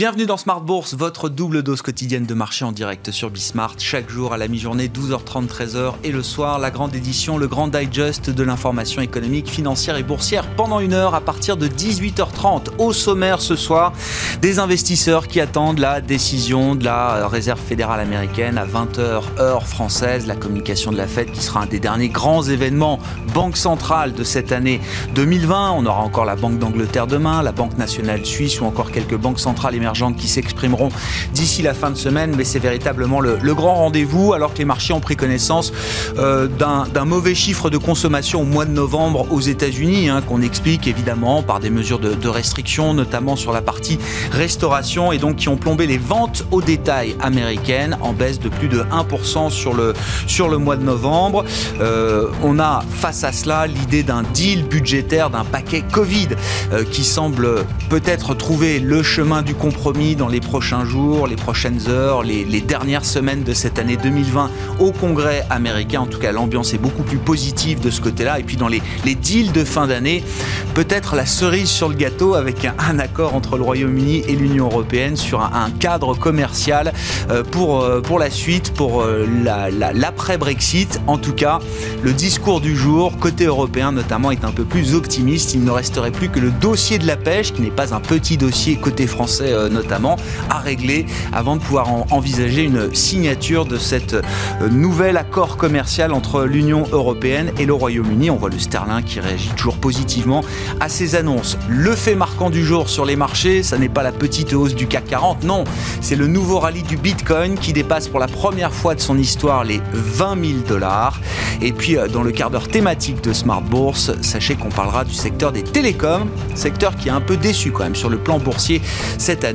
Bienvenue dans Smart Bourse, votre double dose quotidienne de marché en direct sur Bismart. Chaque jour à la mi-journée, 12h30, 13h et le soir, la grande édition, le grand digest de l'information économique, financière et boursière pendant une heure à partir de 18h30. Au sommaire ce soir, des investisseurs qui attendent la décision de la Réserve fédérale américaine à 20h heure française, la communication de la Fed qui sera un des derniers grands événements banque centrale de cette année 2020. On aura encore la Banque d'Angleterre demain, la Banque nationale suisse ou encore quelques banques centrales émergentes qui s'exprimeront d'ici la fin de semaine, mais c'est véritablement le, grand rendez-vous, alors que les marchés ont pris connaissance euh, d'un mauvais chiffre de consommation au mois de novembre aux États-Unis, hein, qu'on explique évidemment par des mesures de, de, restriction, notamment sur la partie restauration, et donc qui ont plombé les ventes au détail américaines en baisse de plus de 1% sur le, sur le mois de novembre. Euh, on a face à cela l'idée d'un deal budgétaire, d'un paquet Covid euh, qui semble peut-être trouver le chemin du compromis dans les prochains jours, les prochaines heures, les, dernières semaines de cette année 2020 au Congrès américain. En tout cas, l'ambiance est beaucoup plus positive de ce côté-là. Et puis dans les, deals de fin d'année, peut-être la cerise sur le gâteau avec un, accord entre le Royaume-Uni et l'Union européenne sur un, cadre commercial euh, pour, euh, pour la suite, pour euh, l'après-Brexit. En tout cas, le discours du jour, côté européen notamment, est un peu plus optimiste. Il ne resterait plus que le dossier de la pêche, qui n'est pas un petit dossier côté français notamment, à régler avant de pouvoir envisager une signature de cet euh, nouvel accord commercial entre l'Union européenne et le Royaume-Uni. On voit le sterling qui réagit toujours positivement à ces annonces. Le fait marquant du jour sur les marchés, ça n'est pas la petite hausse du CAC 40, non, c'est le nouveau rallye du Bitcoin qui dépasse pour la première fois de son histoire les 20 000 dollars. Et puis euh, dans le quart d'heure thématique de Smart Bourse, sachez qu'on parlera du secteur des télécoms, secteur qui est un peu déçu quand même sur le plan boursier cette année,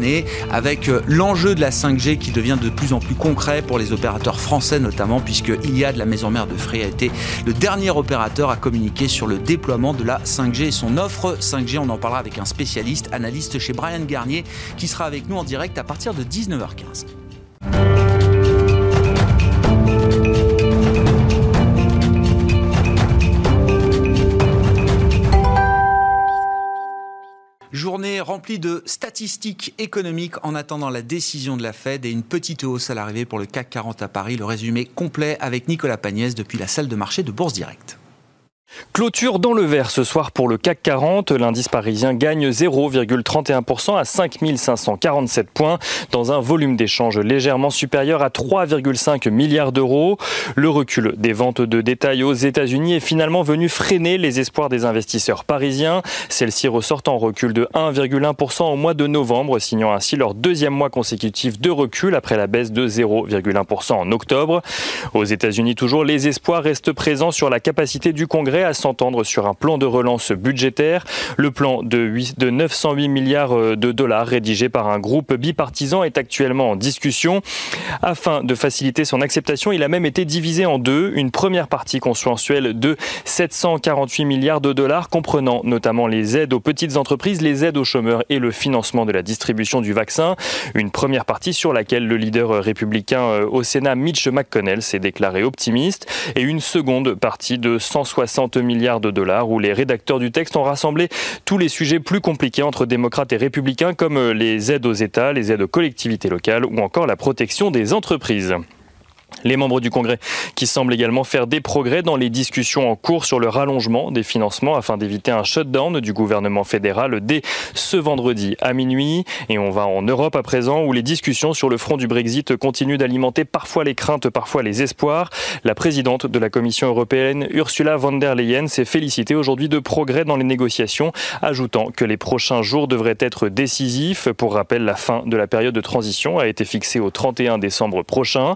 avec euh, l'enjeu de la 5G qui devient de plus en plus concret pour les opérateurs français notamment, puisque Iliad, la maison mère de Free, a été le dernier opérateur à communiquer sur le déploiement de la 5G et son offre 5G. On en parlera avec un spécialiste, analyste chez Brian Garnier, qui sera avec nous en direct à partir de 19h15. Remplie de statistiques économiques en attendant la décision de la Fed et une petite hausse à l'arrivée pour le CAC 40 à Paris. Le résumé complet avec Nicolas Pagnès depuis la salle de marché de Bourse Directe. Clôture dans le vert ce soir pour le CAC 40. L'indice parisien gagne 0,31% à 5547 points dans un volume d'échange légèrement supérieur à 3,5 milliards d'euros. Le recul des ventes de détail aux États-Unis est finalement venu freiner les espoirs des investisseurs parisiens. Celles-ci ressortent en recul de 1,1% au mois de novembre, signant ainsi leur deuxième mois consécutif de recul après la baisse de 0,1% en octobre. Aux États-Unis toujours, les espoirs restent présents sur la capacité du Congrès à s'entendre sur un plan de relance budgétaire. Le plan de, 8, de 908 milliards euh, de dollars rédigé par un groupe bipartisan est actuellement en discussion. Afin de faciliter son acceptation, il a même été divisé en deux. Une première partie consensuelle de 748 milliards de dollars, comprenant notamment les aides aux petites entreprises, les aides aux chômeurs et le financement de la distribution du vaccin. Une première partie sur laquelle le leader républicain euh, au Sénat, Mitch McConnell, s'est déclaré optimiste. Et une seconde partie de 160 milliards de dollars où les rédacteurs du texte ont rassemblé tous les sujets plus compliqués entre démocrates et républicains comme les aides aux États, les aides aux collectivités locales ou encore la protection des entreprises. Les membres du Congrès qui semblent également faire des progrès dans les discussions en cours sur le rallongement des financements afin d'éviter un shutdown du gouvernement fédéral dès ce vendredi à minuit. Et on va en Europe à présent où les discussions sur le front du Brexit continuent d'alimenter parfois les craintes, parfois les espoirs. La présidente de la Commission européenne, Ursula von der Leyen, s'est félicitée aujourd'hui de progrès dans les négociations, ajoutant que les prochains jours devraient être décisifs. Pour rappel, la fin de la période de transition a été fixée au 31 décembre prochain.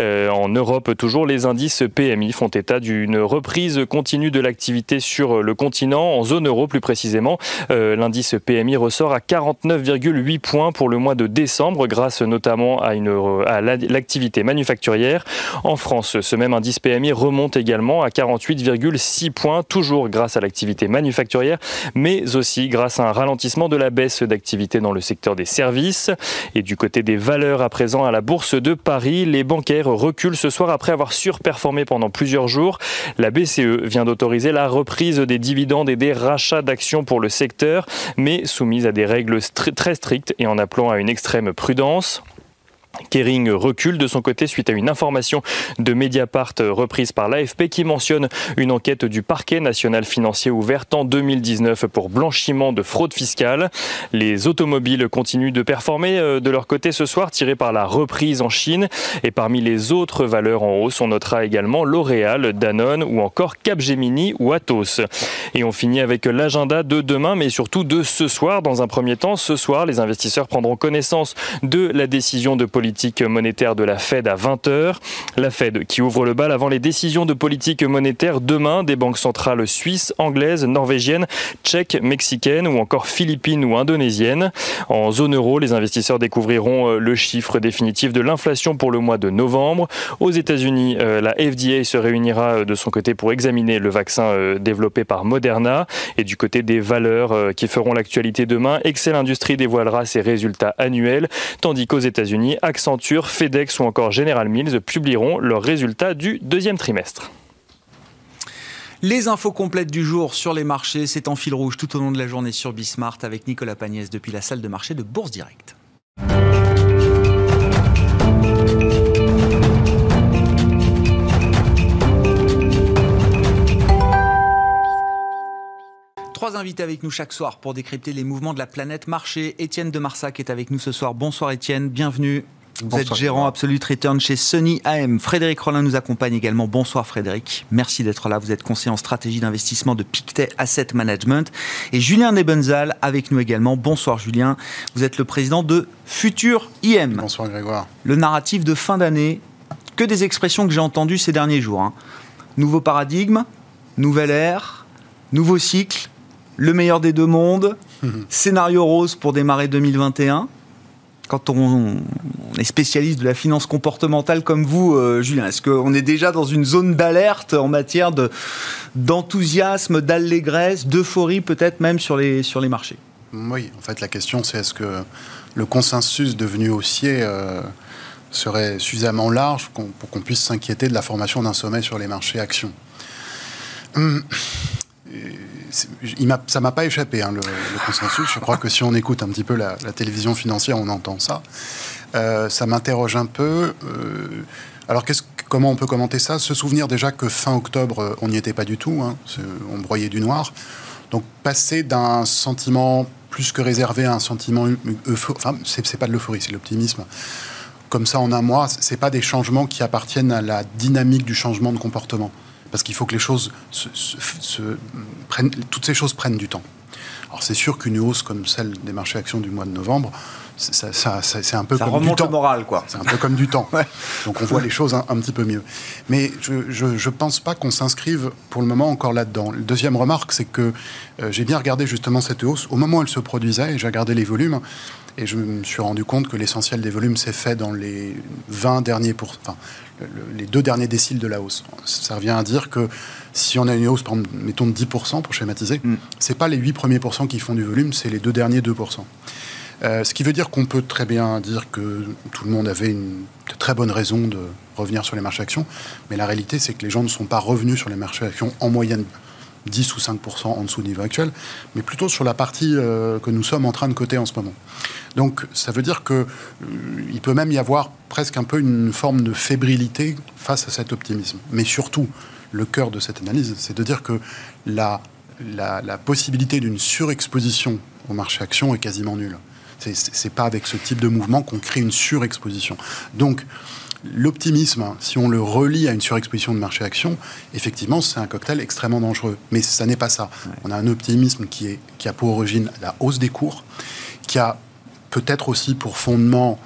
Euh, en Europe, toujours, les indices PMI font état d'une reprise continue de l'activité sur le continent, en zone euro plus précisément. L'indice PMI ressort à 49,8 points pour le mois de décembre, grâce notamment à, une, à l'activité manufacturière. En France, ce même indice PMI remonte également à 48,6 points, toujours grâce à l'activité manufacturière, mais aussi grâce à un ralentissement de la baisse d'activité dans le secteur des services. Et du côté des valeurs à présent à la Bourse de Paris, les bancaires reculent ce soir après avoir surperformé pendant plusieurs jours. La BCE vient d'autoriser la reprise des dividendes et des rachats d'actions pour le secteur, mais soumise à des règles très strictes et en appelant à une extrême prudence. Kering recule de son côté suite à une information de Mediapart reprise par l'AFP qui mentionne une enquête du parquet national financier ouverte en 2019 pour blanchiment de fraude fiscale. Les automobiles continuent de performer euh, de leur côté ce soir, tirés par la reprise en Chine. Et parmi les autres valeurs en hausse, on notera également L'Oréal, Danone ou encore Capgemini ou Atos. Et on finit avec l'agenda de demain, mais surtout de ce soir. Dans un premier temps, ce soir, les investisseurs prendront connaissance de la décision de politique politique monétaire de la Fed à 20h. La Fed qui ouvre le bal avant les décisions de politique monétaire demain des banques centrales suisses, anglaises, norvégiennes, tchèques, mexicaines ou encore philippines ou indonésiennes. En zone euro, les investisseurs découvriront euh, le chiffre définitif de l'inflation pour le mois de novembre. Aux États-Unis, euh, la FDA se réunira euh, de son côté pour examiner le vaccin développé par Moderna. Et du côté des valeurs qui feront l'actualité demain, Excel Industries dévoilera ses résultats annuels, tandis qu'aux États-Unis, Accenture, FedEx ou encore General Mills publieront leurs résultats du deuxième trimestre. Les infos complètes du jour sur les marchés, c'est en fil rouge tout au long de la journée sur Bismart avec Nicolas Pagnès depuis la salle de marché de Bourse Direct. Trois invités avec nous chaque soir pour décrypter les mouvements de la planète marché. Étienne de Marsac est avec nous ce soir. Bonsoir Étienne, bienvenue. Vous êtes gérant Absolute Return chez Sony AM. Frédéric Rollin nous accompagne également. Bonsoir Frédéric. Merci d'être là. Vous êtes conseiller en stratégie d'investissement de Pictet Asset Management. Et Julien Nebenzal avec nous également. Bonsoir Julien. Vous êtes le président de Futur IM. Bonsoir Grégoire. Le narratif de fin d'année. Que des expressions que j'ai entendues ces derniers jours. Hein. Nouveau paradigme, nouvelle ère, nouveau cycle, le meilleur des deux mondes, scénario rose pour démarrer 2021 quand on, est spécialiste de la finance comportementale comme vous, euh, Julien, est-ce qu'on est déjà dans une zone d'alerte en matière d'enthousiasme, d'allégresse, d'euphorie peut-être même sur les, marchés? Oui, en fait la question c'est est-ce que le consensus devenu haussier euh, serait suffisamment large pour qu'on puisse s'inquiéter de la formation d'un sommet sur les marchés actions? Hum, il ça m'a pas échappé, hein, le, consensus. Je crois que si on écoute un petit peu la, télévision financière, on entend ça. Euh, ça m'interroge un peu. Euh, alors, comment on peut commenter ça? Se souvenir déjà que fin octobre, on n'y était pas du tout. Hein, on broyait du noir. Donc, passer d'un sentiment plus que réservé à un sentiment euphorique, enfin, c'est pas de l'euphorie, c'est l'optimisme. Comme ça, en un mois, c'est pas des changements qui appartiennent à la dynamique du changement de comportement parce qu'il faut que les choses se, prennent, toutes ces choses prennent du temps. Alors c'est sûr qu'une hausse comme celle des marchés actions du mois de novembre, ça, c'est un peu ça comme du temps. moral, quoi. C'est un peu comme du temps. Donc on voit les choses un, petit peu mieux. Mais je ne pense pas qu'on s'inscrive pour le moment encore là-dedans. La deuxième remarque, c'est que euh, j'ai bien regardé justement cette hausse. Au moment où elle se produisait, et j'ai regardé les volumes, et je me suis rendu compte que l'essentiel des volumes s'est fait dans les 20 derniers pour, enfin, les deux derniers déciles de la hausse. Ça revient à dire que si on a une hausse, par mettons de 10% pour schématiser, ce mm. c'est pas les 8 premiers pourcents qui font du volume, c'est les deux derniers 2%. Euh, ce qui veut dire qu'on peut très bien dire que tout le monde avait une très bonne raison de revenir sur les marchés actions, mais la réalité c'est que les gens ne sont pas revenus sur les marchés actions en moyenne 10 ou 5% en dessous du niveau actuel, mais plutôt sur la partie euh, que nous sommes en train de coter en ce moment. Donc ça veut dire qu'il euh, peut même y avoir presque un peu une forme de fébrilité face à cet optimisme. Mais surtout, le cœur de cette analyse, c'est de dire que la, la, possibilité d'une surexposition au marché action est quasiment nulle. C'est pas avec ce type de mouvement qu'on crée une surexposition. Donc, l'optimisme, si on le relie à une surexposition de marché action, effectivement, c'est un cocktail extrêmement dangereux. Mais ça n'est pas ça. On a un optimisme qui, est, qui a pour origine la hausse des cours, qui a peut-être aussi pour fondement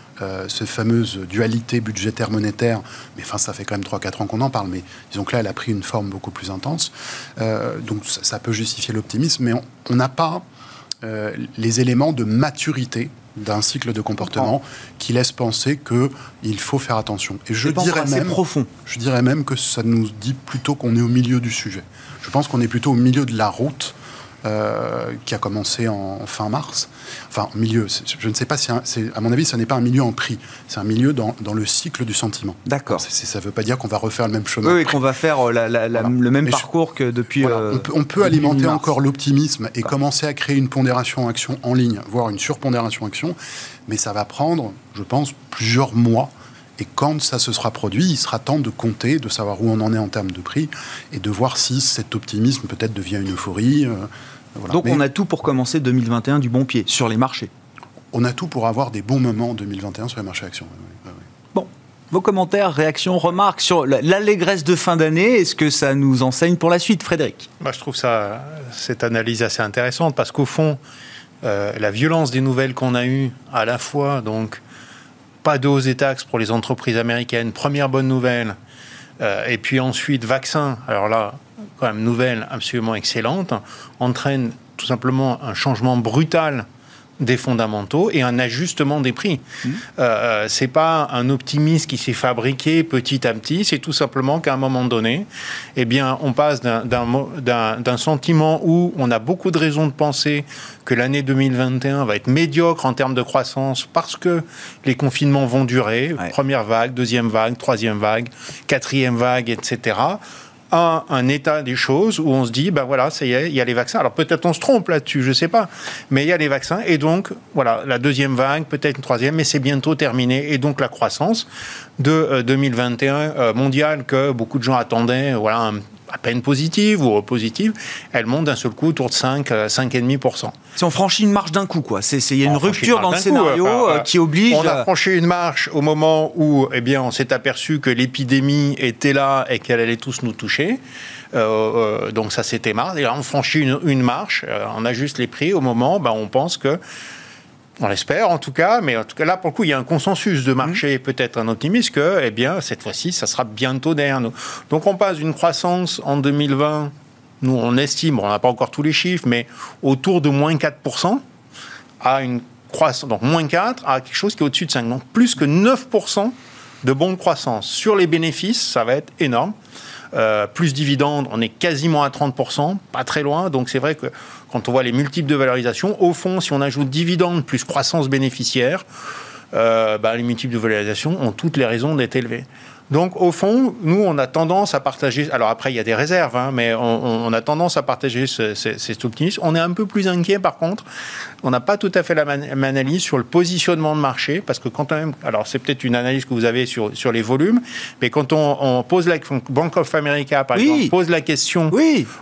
cette fameuse dualité budgétaire-monétaire, mais enfin, ça fait quand même 3-4 ans qu'on en parle, mais disons que là, elle a pris une forme beaucoup plus intense. donc, ça, peut justifier l'optimisme, mais on n'a pas les éléments de maturité d'un cycle de comportement qui laisse penser qu'il faut faire attention. Et je dirais même, profond. Je dirais même que ça nous dit plutôt qu'on est au milieu du sujet. Je pense qu'on est plutôt au milieu de la route euh, qui a commencé en fin mars. Enfin, milieu, je ne sais pas si, à mon avis, ce n'est pas un milieu en prix, c'est un milieu dans, le cycle du sentiment. D'accord. Ça ne veut pas dire qu'on va refaire le même chemin. Oui, qu'on va faire euh, le même parcours que depuis. Euh, on peut, alimenter encore l'optimisme et commencer à créer une pondération action en ligne, voire une surpondération action, mais ça va prendre, je pense, plusieurs mois et quand ça se sera produit, il sera temps de compter, de savoir où on en est en termes de prix et de voir si cet optimisme peut-être devient une euphorie. Euh, Donc on a tout pour commencer 2021 du bon pied sur les marchés. On a tout pour avoir des bons moments en 2021 sur les marchés actions. Bon, vos commentaires, réactions, remarques sur l'allégresse de fin d'année, est-ce que ça nous enseigne pour la suite, Frédéric? Bah, Je trouve ça, cette analyse assez intéressante parce qu'au fond, euh, la violence des nouvelles qu'on a eues, à la fois donc pas hausse des taxes pour les entreprises américaines, première bonne nouvelle. Euh, et puis ensuite, vaccin, alors là, quand même, nouvelle absolument excellente, entraîne tout simplement un changement brutal des fondamentaux et un ajustement des prix. Ce mmh. Euh, c'est pas un optimisme qui s'est fabriqué petit à petit, c'est tout simplement qu'à un moment donné, eh bien, on passe d'un sentiment où on a beaucoup de raisons de penser que l'année 2021 va être médiocre en termes de croissance parce que les confinements vont durer, première vague, deuxième vague, troisième vague, quatrième vague, etc un état des choses où on se dit, ben voilà, ça y est, il y a les vaccins. Alors peut-être on se trompe là-dessus, je ne sais pas, mais il y a les vaccins et donc voilà, la deuxième vague, peut-être une troisième, mais c'est bientôt terminé et donc la croissance de 2021 euh, euh, mondiale que beaucoup de gens attendaient, voilà, à peine positive ou positive, elle monte d'un seul coup autour de 5, 5,5%. Euh, si on franchit une marche d'un coup, quoi. C'est, il y a une rupture dans le scénario euh, qui oblige. On a franchi une marche au moment où, eh bien, on s'est aperçu que l'épidémie était là et qu'elle allait tous nous toucher. Euh, donc ça c'était marre. Et là, on franchit une, marche, on ajuste les prix au moment, ben, on pense que on l'espère en tout cas, mais en tout cas là pour le coup il y a un consensus de marché, mmh. peut-être un optimiste que, eh bien cette fois-ci ça sera bientôt derrière nous. Donc on passe d'une croissance en 2020, nous on estime, on n'a pas encore tous les chiffres, mais autour de moins 4% à une croissance, donc moins 4 à quelque chose qui est au-dessus de 5, donc plus que 9% de bonne croissance. Sur les bénéfices, ça va être énorme. Euh, plus dividendes, on est quasiment à 30%, pas très loin. Donc c'est vrai que quand on voit les multiples de valorisation, au fond, si on ajoute dividendes plus croissance bénéficiaire, euh, bah, les multiples de valorisation ont toutes les raisons d'être élevés. Donc, au fond, nous, on a tendance à partager. Alors après, il y a des réserves, hein, mais on, a tendance à partager cet optimisme. On est un peu plus inquiet, par contre. On n'a pas tout à fait la même analyse sur le positionnement de marché, parce que quand même, alors c'est peut-être une analyse que vous avez sur, sur les volumes, mais quand on, pose la Bank of America, par exemple, pose la question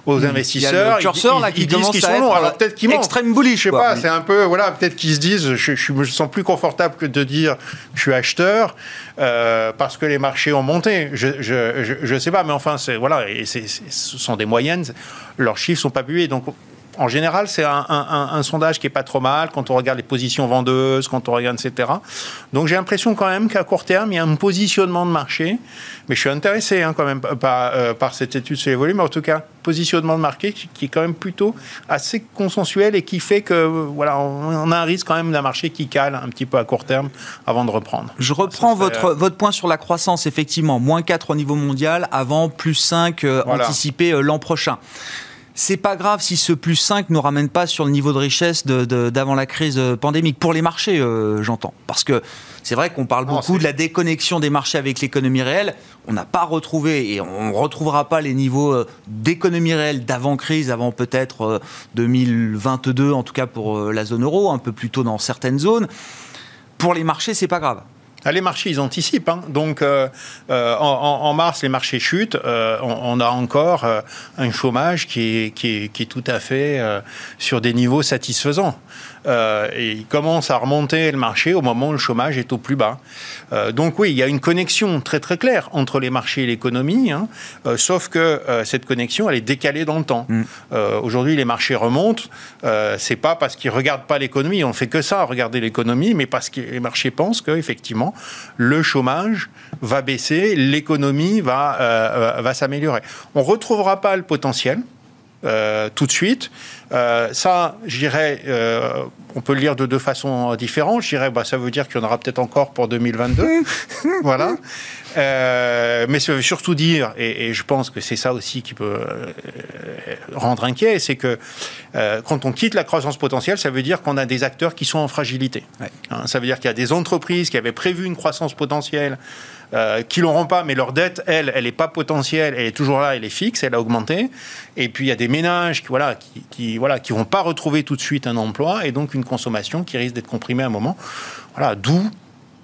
aux investisseurs, il y a là, qui disent qu'ils sont longs. Alors peut-être qu'ils extrême bullish. Je sais pas. C'est un peu voilà, peut-être qu'ils se disent, je, je, me sens plus confortable que de dire je suis acheteur. Euh, parce que les marchés ont monté. Je ne sais pas, mais enfin, voilà, et ce sont des moyennes. Leurs chiffres sont pas publiés, donc en général, c'est un, sondage qui est pas trop mal quand on regarde les positions vendeuses, quand on regarde, etc. Donc j'ai l'impression quand même qu'à court terme, il y a un positionnement de marché. Mais je suis intéressé hein, quand même par, euh, par cette étude sur les volumes. En tout cas, positionnement de marché qui est quand même plutôt assez consensuel et qui fait que voilà, on a un risque quand même d'un marché qui cale un petit peu à court terme avant de reprendre. Je reprends votre, votre point sur la croissance, effectivement. Moins 4 au niveau mondial avant plus 5 euh, anticipé euh, l'an prochain c'est pas grave si ce plus 5 ne ramène pas sur le niveau de richesse d'avant la crise euh, pandémique. Pour les marchés, euh, j'entends. Parce que c'est vrai qu'on parle beaucoup de la déconnexion des marchés avec l'économie réelle. On n'a pas retrouvé et on ne retrouvera pas les niveaux euh, d'économie réelle d'avant-crise, avant, peut-être 2022, en tout cas pour la zone euro, un peu plus tôt dans certaines zones. Pour les marchés, c'est pas grave. Les marchés, ils anticipent. Hein. Donc, euh, euh, en, mars, les marchés chutent. Euh, on, a encore un chômage qui est, tout à fait sur des niveaux satisfaisants. euh, et il commence à remonter le marché au moment où le chômage est au plus bas. Euh, donc oui, il y a une connexion très très claire entre les marchés et l'économie, hein, euh, sauf que cette connexion, elle est décalée dans le temps. Mm. Aujourd'hui, les marchés remontent, c'est pas parce qu'ils regardent pas l'économie, on fait que ça, regarder l'économie, mais parce que les marchés pensent qu'effectivement, le chômage va baisser, l'économie va, va s'améliorer. On retrouvera pas le potentiel. tout de suite. Euh, ça, je dirais, euh, on peut le lire de deux façons différentes. Je dirais, bah, ça veut dire qu'il y en aura peut-être encore pour 2022. voilà. Euh, mais ça veut surtout dire, et, je pense que c'est ça aussi qui peut rendre inquiet, c'est que quand on quitte la croissance potentielle, ça veut dire qu'on a des acteurs qui sont en fragilité. Hein, ça veut dire qu'il y a des entreprises qui avaient prévu une croissance potentielle euh, qui l'auront pas, mais leur dette, elle, elle n'est pas potentielle, elle est toujours là, elle est fixe, elle a augmenté. Et puis il y a des ménages qui, voilà, qui, voilà, qui vont pas retrouver tout de suite un emploi et donc une consommation qui risque d'être comprimée à un moment. Voilà, d'où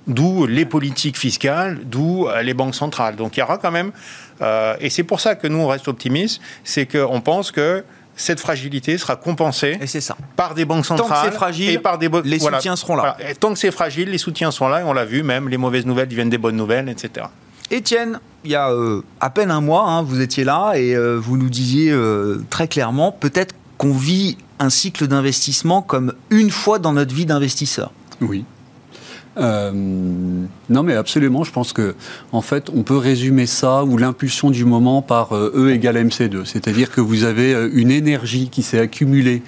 d'où les politiques fiscales, d'où euh, les banques centrales. Donc il y aura quand même, euh, et c'est pour ça que nous on reste optimistes, c'est qu'on pense que cette fragilité sera compensée et ça. par des banques centrales. Tant que c'est fragile, et par des les soutiens seront là. Tant que c'est fragile, les soutiens sont là, et on l'a vu, même les mauvaises nouvelles deviennent des bonnes nouvelles, etc. Étienne, il y a euh, à peine un mois, hein, vous étiez là et euh, vous nous disiez euh, très clairement, peut-être qu'on vit un cycle d'investissement comme une fois dans notre vie d'investisseur. Oui. Euh, non, mais absolument. Je pense que, en fait, on peut résumer ça ou l'impulsion du moment par euh, E égale MC2. C'est-à-dire que vous avez euh, une énergie qui s'est accumulée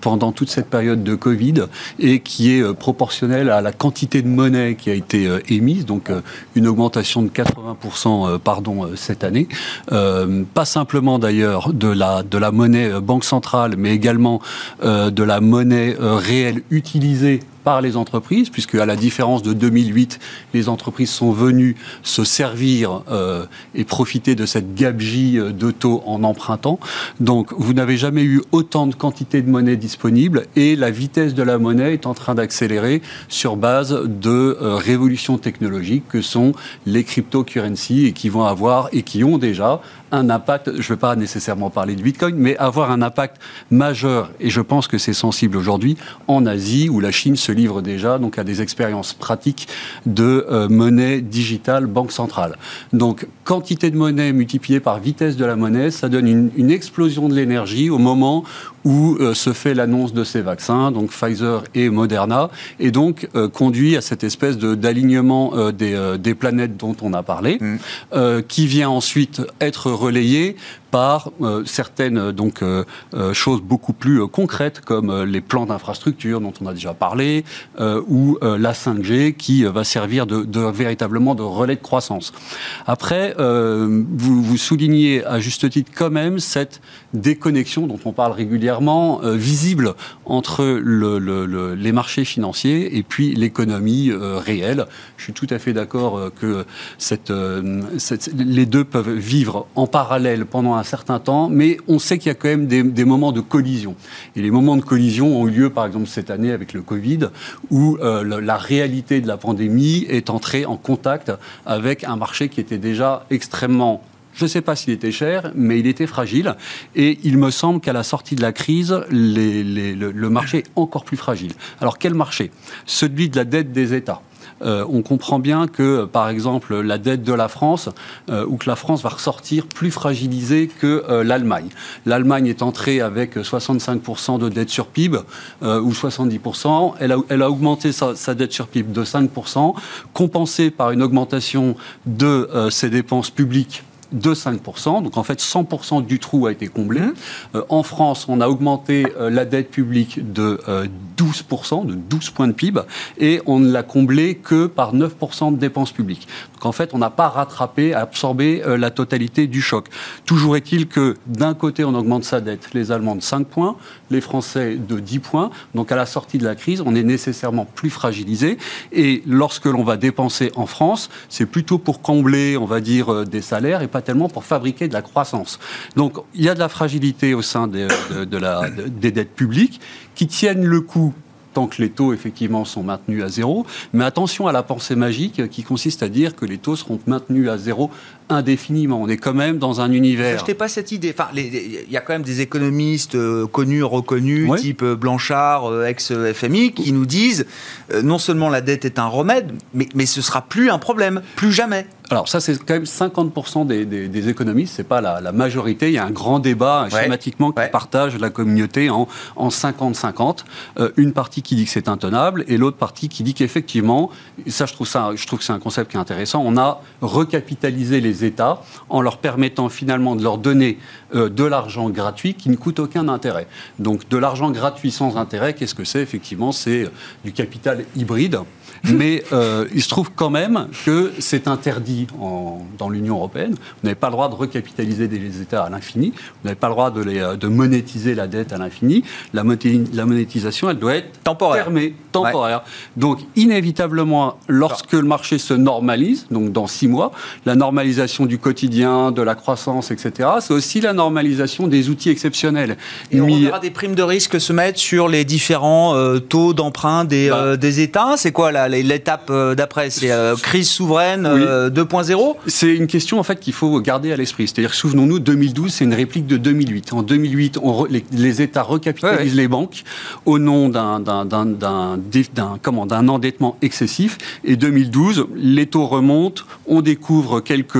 pendant toute cette période de Covid et qui est proportionnelle à la quantité de monnaie qui a été émise, donc une augmentation de 80% pardon, cette année. pas simplement d'ailleurs de la monnaie banque centrale, mais également de la monnaie réelle utilisée par les entreprises, puisque à la différence de 2008, les entreprises sont venues se servir euh, et profiter de cette gabegie euh, de taux en empruntant. Donc, vous n'avez jamais eu autant de quantité de monnaie disponible et la vitesse de la monnaie est en train d'accélérer sur base de euh, révolutions technologiques que sont les cryptocurrencies et qui vont avoir et qui ont déjà un impact, je ne vais pas nécessairement parler de Bitcoin, mais avoir un impact majeur, et je pense que c'est sensible aujourd'hui, en Asie, où la Chine se livre déjà donc, à des expériences pratiques de euh, monnaie digitale banque centrale. Donc, quantité de monnaie multipliée par vitesse de la monnaie, ça donne une, une explosion de l'énergie au moment où euh, se fait l'annonce de ces vaccins, donc Pfizer et Moderna, et donc euh, conduit à cette espèce d'alignement des, des, planètes dont on a parlé, mm. qui vient ensuite être relayé par euh, certaines euh, donc euh, choses beaucoup plus concrètes comme les plans d'infrastructure dont on a déjà parlé ou la 5G qui va servir de, véritablement de relais de croissance. Après, vous, soulignez à juste titre quand même cette déconnexion dont on parle régulièrement visible entre le, le, les marchés financiers et puis l'économie réelle. Je suis tout à fait d'accord que les deux peuvent vivre en parallèle pendant un certain temps, mais on sait qu'il y a quand même des, moments de collision. Et les moments de collision ont eu lieu, par exemple, cette année avec le Covid, où euh, la réalité de la pandémie est entrée en contact avec un marché qui était déjà extrêmement je ne sais pas s'il était cher, mais il était fragile. Et il me semble qu'à la sortie de la crise, le marché est encore plus fragile. Alors quel marché? Celui de la dette des États. Euh, on comprend bien que, par exemple, la dette de la France, euh, ou que la France va ressortir plus fragilisée que euh, l'Allemagne. L'Allemagne est entrée avec 65% de dette sur PIB, ou 70%. Elle a, augmenté sa, dette sur PIB de 5%, compensée par une augmentation de ses dépenses publiques de 5%. Donc en fait, 100% du trou a été comblé. Mmh. Euh, en France, on a augmenté euh, la dette publique de 12%, euh, de 12 points de PIB, et on ne l'a comblé que par 9% de dépenses publiques. Donc en fait, on n'a pas rattrapé, absorbé la totalité du choc. Toujours est-il que d'un côté, on augmente sa dette, les Allemands de 5 points, les Français de 10 points. Donc à la sortie de la crise, on est nécessairement plus fragilisé. Et lorsque l'on va dépenser en France, c'est plutôt pour combler, on va dire, des salaires et pas tellement pour fabriquer de la croissance. Donc il y a de la fragilité au sein des dettes publiques qui tiennent le coup tant que les taux effectivement sont maintenus à zéro. Mais attention à la pensée magique qui consiste à dire que les taux seront maintenus à zéro indéfiniment. On est quand même dans un univers. Je pas cette idée. Enfin, il y a quand même des économistes euh, connus, reconnus, type euh, Blanchard, euh, ex-FMI, qui nous disent non seulement la dette est un remède, mais, mais ce sera plus un problème, plus jamais. Alors ça, c'est quand même 50% des, des, des, économistes, c'est pas la, majorité. Il y a un grand débat schématiquement qui partage la communauté en, en 50-50. une partie qui dit que c'est intenable et l'autre partie qui dit qu'effectivement, ça je trouve ça, je trouve que c'est un concept qui est intéressant. On a recapitalisé les États en leur permettant finalement de leur donner euh, de l'argent gratuit qui ne coûte aucun intérêt. Donc de l'argent gratuit sans intérêt, qu'est-ce que c'est? Effectivement, c'est euh, du capital hybride. Mais euh, il se trouve quand même que c'est interdit dans l'Union européenne. Vous n'avez pas le droit de recapitaliser des États à l'infini. Vous n'avez pas le droit de, les, de monétiser la dette à l'infini. La, la, monétisation, elle doit être temporaire. fermée, temporaire. Donc inévitablement, lorsque le marché se normalise, donc dans six mois, la normalisation du quotidien, de la croissance, etc., c'est aussi la normalisation des outils exceptionnels. Et on verra des primes de risque se mettre sur les différents euh, taux d'emprunt des, bah. euh, des États. C'est quoi l'étape euh, d'après C'est crise souveraine 2.0 C'est une question en fait qu'il faut garder à l'esprit. C'est-à-dire, souvenons-nous, 2012, c'est une réplique de 2008. En 2008, on les, États recapitalisent les banques au nom d'un d'un endettement excessif. Et 2012, les taux remontent, on découvre quelques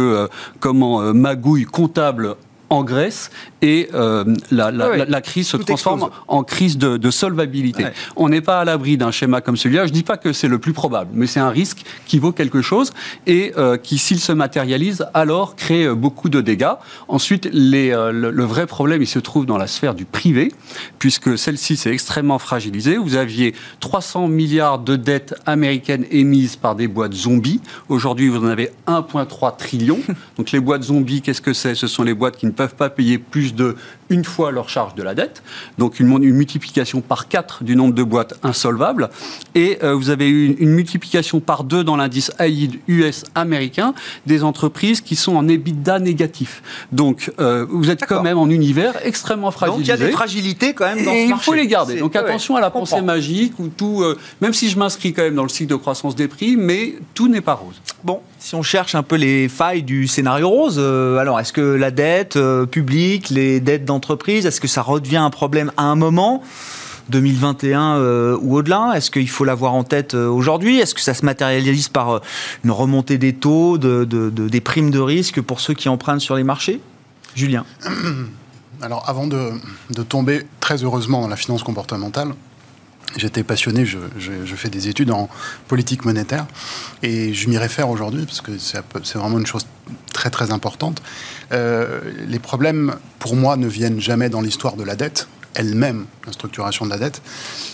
comment magouilles comptables en Grèce et euh, la, la, crise se transforme en crise de, solvabilité. On n'est pas à l'abri d'un schéma comme celui-là. Je ne dis pas que c'est le plus probable, mais c'est un risque qui vaut quelque chose et euh, qui, s'il se matérialise, alors crée euh, beaucoup de dégâts. Ensuite, les, le, vrai problème, il se trouve dans la sphère du privé, puisque celle-ci s'est extrêmement fragilisée. Vous aviez 300 milliards de dettes américaines émises par des boîtes zombies. Aujourd'hui, vous en avez 1,3 trillion. Donc les boîtes zombies, qu'est-ce que c'est? Ce sont les boîtes qui ne peuvent pas payer plus de une fois leur charge de la dette, donc une, une multiplication par 4 du nombre de boîtes insolvables, et euh, vous avez eu une, multiplication par 2 dans l'indice AID US américain des entreprises qui sont en EBITDA négatif. Donc euh, vous êtes quand même en univers extrêmement fragilisé. Donc il y a des fragilités quand même dans et ce marché. Il faut les garder. Donc attention à la pensée magique ou tout, euh, même si je m'inscris quand même dans le cycle de croissance des prix, mais tout n'est pas rose. Bon, si on cherche un peu les failles du scénario rose, alors est-ce que la dette publique, les dettes d'entreprise Est-ce que ça redevient un problème à un moment 2021 euh, ou au-delà? Est-ce qu'il faut l'avoir en tête euh, aujourd'hui? Est-ce que ça se matérialise par euh, une remontée des taux, de, des primes de risque pour ceux qui empruntent sur les marchés? Julien. Alors avant de, tomber très heureusement dans la finance comportementale, J'étais passionné, je, fais des études en politique monétaire et je m'y réfère aujourd'hui parce que c'est vraiment une chose très très importante. Euh, les problèmes, pour moi, ne viennent jamais dans l'histoire de la dette elle-même, la structuration de la dette,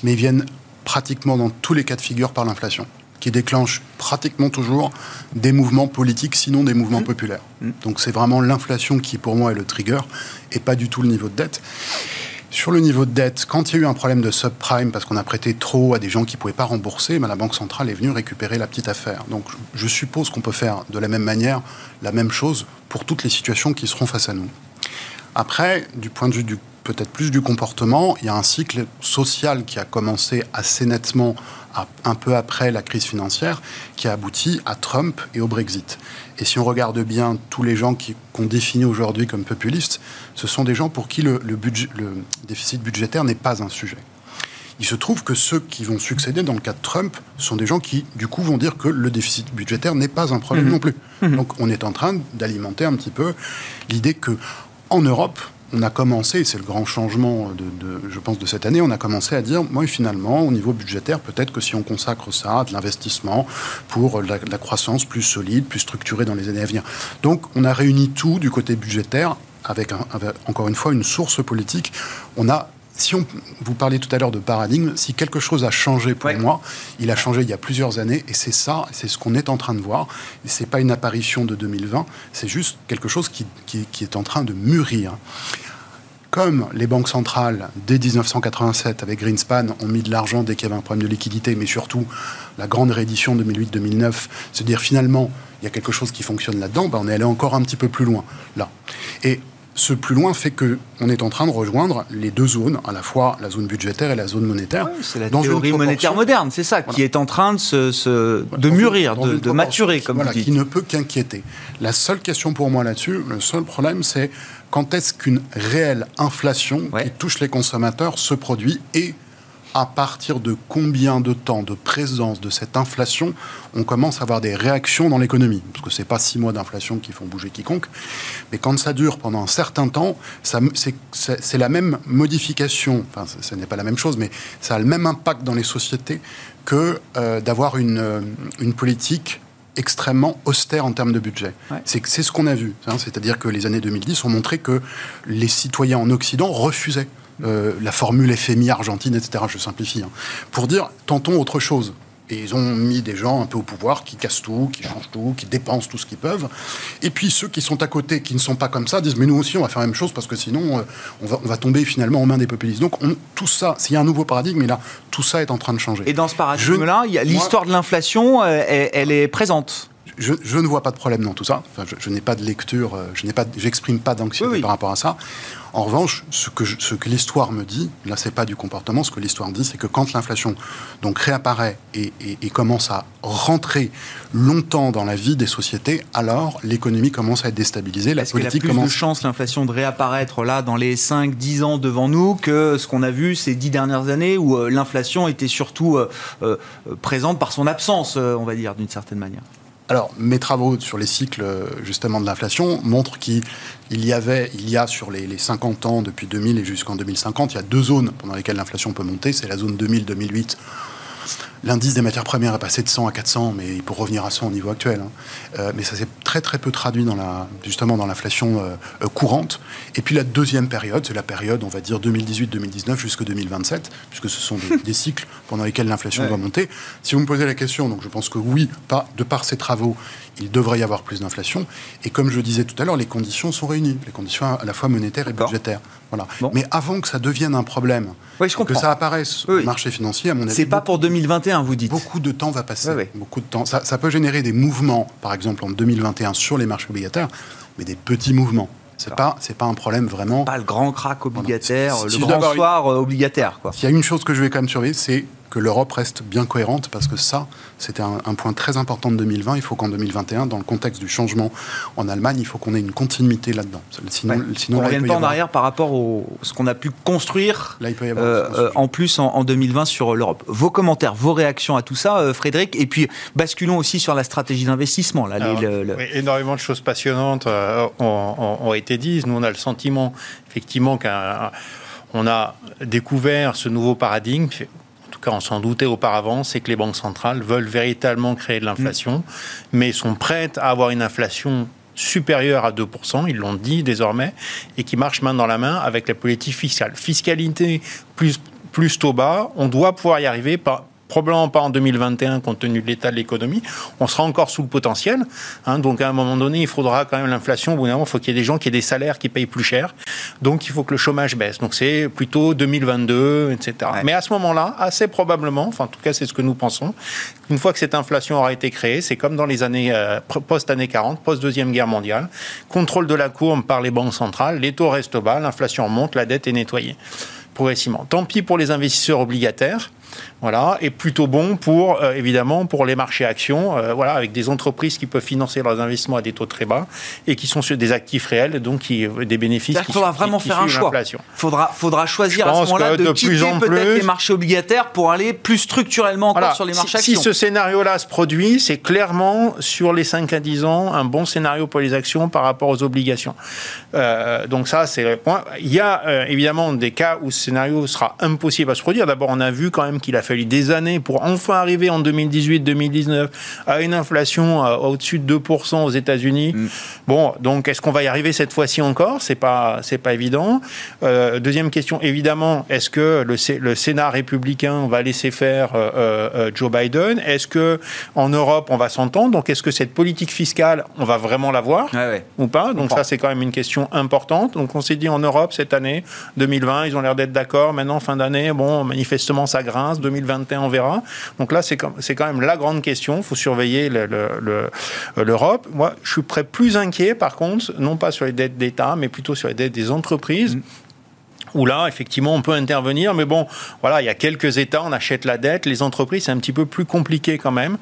mais viennent pratiquement dans tous les cas de figure par l'inflation, qui déclenche pratiquement toujours des mouvements politiques, sinon des mouvements mmh. populaires. Mmh. Donc c'est vraiment l'inflation qui, pour moi, est le trigger, et pas du tout le niveau de dette. Sur le niveau de dette, quand il y a eu un problème de subprime parce qu'on a prêté trop à des gens qui ne pouvaient pas rembourser, ben, la Banque centrale est venue récupérer la petite affaire. Donc je suppose qu'on peut faire de la même manière la même chose pour toutes les situations qui seront face à nous. Après, du point de vue peut-être plus du comportement, il y a un cycle social qui a commencé assez nettement un peu après la crise financière, qui a abouti à Trump et au Brexit. Et si on regarde bien tous les gens qu'on définit aujourd'hui comme populistes, ce sont des gens pour qui le, budget, le déficit budgétaire n'est pas un sujet. Il se trouve que ceux qui vont succéder dans le cas de Trump sont des gens qui, du coup, vont dire que le déficit budgétaire n'est pas un problème mhm. non plus. Mhm. Donc on est en train d'alimenter un petit peu l'idée que en Europe, on a commencé, c'est le grand changement, de, je pense, de cette année, on a commencé à dire, moi, finalement, au niveau budgétaire, peut-être que si on consacre ça à de l'investissement pour la, la, croissance plus solide, plus structurée dans les années à venir. Donc, on a réuni tout du côté budgétaire avec, encore une fois, une source politique. On a si on, vous parliez tout à l'heure de paradigme, si quelque chose a changé pour moi, il a changé il y a plusieurs années, et c'est ça, c'est ce qu'on est en train de voir. Ce n'est pas une apparition de 2020, c'est juste quelque chose qui, qui, est en train de mûrir. Comme les banques centrales, dès 1987, avec Greenspan, ont mis de l'argent dès qu'il y avait un problème de liquidité, mais surtout la grande réédition 2008-2009, se dire finalement, il y a quelque chose qui fonctionne là-dedans, ben on est allé encore un petit peu plus loin, là. Et ce plus loin fait que on est en train de rejoindre les deux zones, à la fois la zone budgétaire et la zone monétaire. c'est la théorie monétaire moderne, c'est ça, qui est en train de, se, de mûrir, de, maturer, comme voilà, vous dites. Qui ne peut qu'inquiéter. La seule question pour moi là-dessus, le seul problème, c'est quand est-ce qu'une réelle inflation qui touche les consommateurs se produit et à partir de combien de temps de présence de cette inflation on commence à avoir des réactions dans l'économie? Parce que ce n'est pas six mois d'inflation qui font bouger quiconque, mais quand ça dure pendant un certain temps, c'est la même modification, enfin ce n'est pas la même chose, mais ça a le même impact dans les sociétés que euh, d'avoir une, euh, une politique extrêmement austère en termes de budget. C'est ce qu'on a vu. Hein. C'est-à-dire que les années 2010 ont montré que les citoyens en Occident refusaient euh, la formule FMI Argentine, etc. Je simplifie. Hein, pour dire, tentons autre chose. Et ils ont mis des gens un peu au pouvoir qui cassent tout, qui changent tout, qui dépensent tout ce qu'ils peuvent. Et puis ceux qui sont à côté, qui ne sont pas comme ça, disent mais nous aussi on va faire la même chose parce que sinon euh, on, va, on, va, tomber finalement en main des populistes. Donc tout ça, s'il y a un nouveau paradigme, et là tout ça est en train de changer. Et dans ce paradigme-là, l'histoire de l'inflation, euh, elle, est présente. Je, ne vois pas de problème dans tout ça. je, n'ai pas de lecture, je n'ai pas, j'exprime pas d'anxiété par rapport à ça. En revanche, ce que, ce que l'histoire me dit, là, c'est pas du comportement, ce que l'histoire dit, c'est que quand l'inflation donc réapparaît et, commence à rentrer longtemps dans la vie des sociétés, alors l'économie commence à être déstabilisée. La politique a plus de chance l'inflation de réapparaître là dans les 5-10 ans devant nous que ce qu'on a vu ces 10 dernières années où euh, l'inflation était surtout euh, euh, présente par son absence, on va dire, d'une certaine manière? Alors, mes travaux sur les cycles justement de l'inflation montrent qu'il y avait, il y a sur les, 50 ans depuis 2000 et jusqu'en 2050, il y a deux zones pendant lesquelles l'inflation peut monter. C'est la zone 2000-2008 L'indice des matières premières est passé de 100 à 400, mais il peut revenir à 100 au niveau actuel. Hein. Euh, mais ça s'est très très peu traduit dans la, justement dans l'inflation euh, euh, courante. Et puis la deuxième période, c'est la période, on va dire 2018-2019 jusqu'à 2027, puisque ce sont des, cycles pendant lesquels l'inflation doit monter. Si vous me posez la question, donc je pense que oui, pas, de par ces travaux, il devrait y avoir plus d'inflation. Et comme je disais tout à l'heure, les conditions sont réunies, les conditions à la fois monétaires et budgétaires. Voilà. Mais avant que ça devienne un problème, que ça apparaisse au marché financier, à mon avis. C'est pas pour 2021, vous dites. Beaucoup de temps va passer. beaucoup de temps. Ça, ça peut générer des mouvements, par exemple en 2021 sur les marchés obligataires, mais des petits mouvements. C'est pas, c'est pas un problème vraiment. Pas le grand crack obligataire, le grand soir euh, obligataire. S'il y a une chose que je vais quand même surveiller, c'est que l'Europe reste bien cohérente, parce que ça, c'était un, point très important de 2020. Il faut qu'en 2021, dans le contexte du changement en Allemagne, il faut qu'on ait une continuité là-dedans. Sinon, sinon on ne revienne pas en arrière par rapport à ce qu'on a pu construire là, il peut y avoir euh, euh, en plus en, 2020 sur l'Europe. Vos commentaires, vos réactions à tout ça, euh, Frédéric, et puis basculons aussi sur la stratégie d'investissement. Là, énormément de choses passionnantes ont, ont, été dites. Nous, on a le sentiment, effectivement, qu'on a découvert ce nouveau paradigme on s'en doutait auparavant, c'est que les banques centrales veulent véritablement créer de l'inflation, mm. mais sont prêtes à avoir une inflation supérieure à 2%, ils l'ont dit désormais, et qui marche main dans la main avec la politique fiscale. Fiscalité plus, plus taux bas, on doit pouvoir y arriver par, probablement pas en 2021 compte tenu de l'état de l'économie. On sera encore sous le potentiel. Hein, donc à un moment donné, il faudra quand même l'inflation. Au bout d'un moment, il faut qu'il y ait des gens qui aient des salaires qui payent plus cher. Donc il faut que le chômage baisse. Donc c'est plutôt 2022, etc. Mais à ce moment-là, assez probablement, enfin en tout cas c'est ce que nous pensons, une fois que cette inflation aura été créée, c'est comme dans les années euh, post-années 40, post-deuxième guerre mondiale, contrôle de la courbe par les banques centrales, les taux restent bas, l'inflation monte, la dette est nettoyée progressivement. Tant pis pour les investisseurs obligataires voilà, et plutôt bon pour, euh, évidemment, pour les marchés actions, euh, voilà, avec des entreprises qui peuvent financer leurs investissements à des taux très bas et qui sont sur des actifs réels, donc qui, euh, des bénéfices. Il faudra vraiment faire un choix. Il faudra, faudra choisir à ce moment-là de, de quitter peut-être les marchés obligataires pour aller plus structurellement encore sur les marchés si, actions. Si ce scénario-là se produit, c'est clairement sur les 5 à 10 ans un bon scénario pour les actions par rapport aux obligations. donc ça, c'est le point. Il y a évidemment des cas où ce scénario sera impossible à se produire. D'abord, on a vu quand même qu'il a fallu des années pour enfin arriver en 2018-2019 à une inflation euh, au-dessus de 2% aux États-Unis. Mm. Bon, donc est-ce qu'on va y arriver cette fois-ci encore? C'est pas, c'est pas évident. Euh, deuxième question, évidemment, est-ce que le, le, Sénat républicain va laisser faire euh, Joe Biden? Est-ce que en Europe on va s'entendre? Donc est-ce que cette politique fiscale, on va vraiment l'avoir ou pas? Donc ça, c'est quand même une question importante. Donc on s'est dit en Europe cette année 2020, ils ont l'air d'être d'accord. Maintenant fin d'année, bon, manifestement ça grince 2015, 2021, on verra. Donc là, c'est quand, même la grande question. Il faut surveiller l'Europe. Moi, je suis prêt plus inquiet, par contre, non pas sur les dettes d'État, mais plutôt sur les dettes des entreprises. Mm où là, effectivement, on peut intervenir. Mais bon, voilà, il y a quelques États, on achète la dette. Les entreprises, c'est un petit peu plus compliqué quand même.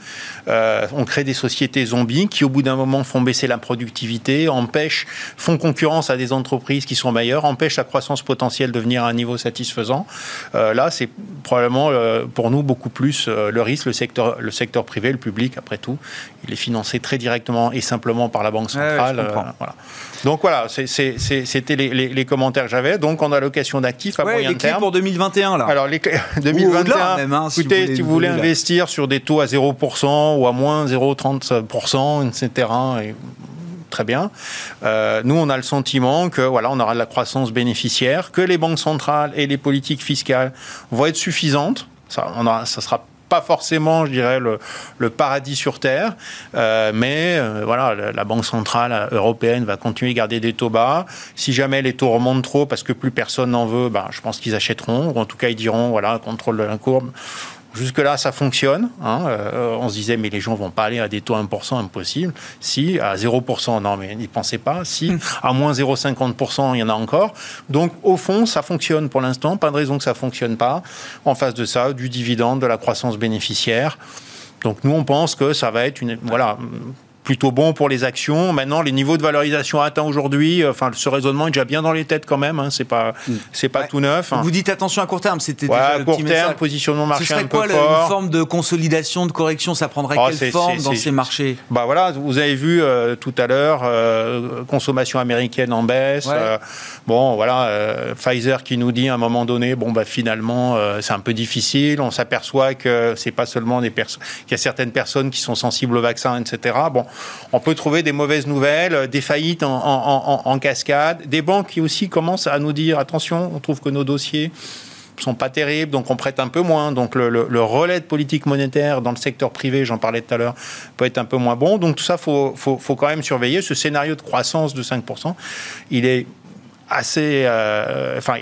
Euh, on crée des sociétés zombies qui, au bout d'un moment, font baisser la productivité, empêchent, font concurrence à des entreprises qui sont meilleures, empêchent la croissance potentielle de venir à un niveau satisfaisant. Euh, là, c'est probablement euh, pour nous beaucoup plus le risque, le secteur, le secteur privé, le public, après tout. Il est financé très directement et simplement par la Banque centrale. voilà. Donc voilà, c'était les, les, commentaires que j'avais. Donc on a d'actifs à moyen les terme. pour 2021 là. Alors les 2021, même, hein, écoutez, si vous voulez, investir sur des taux à 0% ou à moins 0,30%, etc. Et très bien. Euh, nous, on a le sentiment que voilà, on aura de la croissance bénéficiaire, que les banques centrales et les politiques fiscales vont être suffisantes. Ça, on a, ça sera pas forcément, je dirais, le, paradis sur Terre, euh, mais euh, voilà, la Banque centrale européenne va continuer à garder des taux bas. Si jamais les taux remontent trop parce que plus personne n'en veut, ben, je pense qu'ils achèteront, ou en tout cas ils diront, voilà, contrôle de la courbe, Jusque-là, ça fonctionne. Hein. Euh, on se disait, mais les gens vont pas aller à des taux 1%, impossible. Si, à 0%, non, mais n'y pensez pas. Si, hmm. à moins 0,50%, il y en a encore. Donc, au fond, ça fonctionne pour l'instant. Pas de raison que ça fonctionne pas. En face de ça, du dividende, de la croissance bénéficiaire. Donc, nous, on pense que ça va être une, voilà, plutôt bon pour les actions. Maintenant, les niveaux de valorisation atteints aujourd'hui, euh, enfin, ce raisonnement est déjà bien dans les têtes quand même. Hein, c'est pas, mm. c'est pas tout neuf. Hein. Vous dites attention à court terme. C'était ouais, à court terme, positionnement marché Ce serait un quoi, peu fort. Une forme de consolidation, de correction, ça prendrait oh, quelle forme dans ces marchés? Bah voilà, vous avez vu euh, tout à l'heure euh, consommation américaine en baisse. bon, voilà, Pfizer qui nous dit à un moment donné, bon bah finalement c'est un peu difficile. On s'aperçoit que c'est pas seulement des personnes, qu'il y a certaines personnes qui sont sensibles au vaccin, etc. Bon, on peut trouver des mauvaises nouvelles, euh, des faillites en, cascade, des banques qui aussi commencent à nous dire attention, on trouve que nos dossiers sont pas terribles, donc on prête un peu moins. Donc le, relais de politique monétaire dans le secteur privé, j'en parlais tout à l'heure, peut être un peu moins bon. Donc tout ça, faut, faut, quand même surveiller. Ce scénario de croissance de 5%, il est assez, euh, enfin,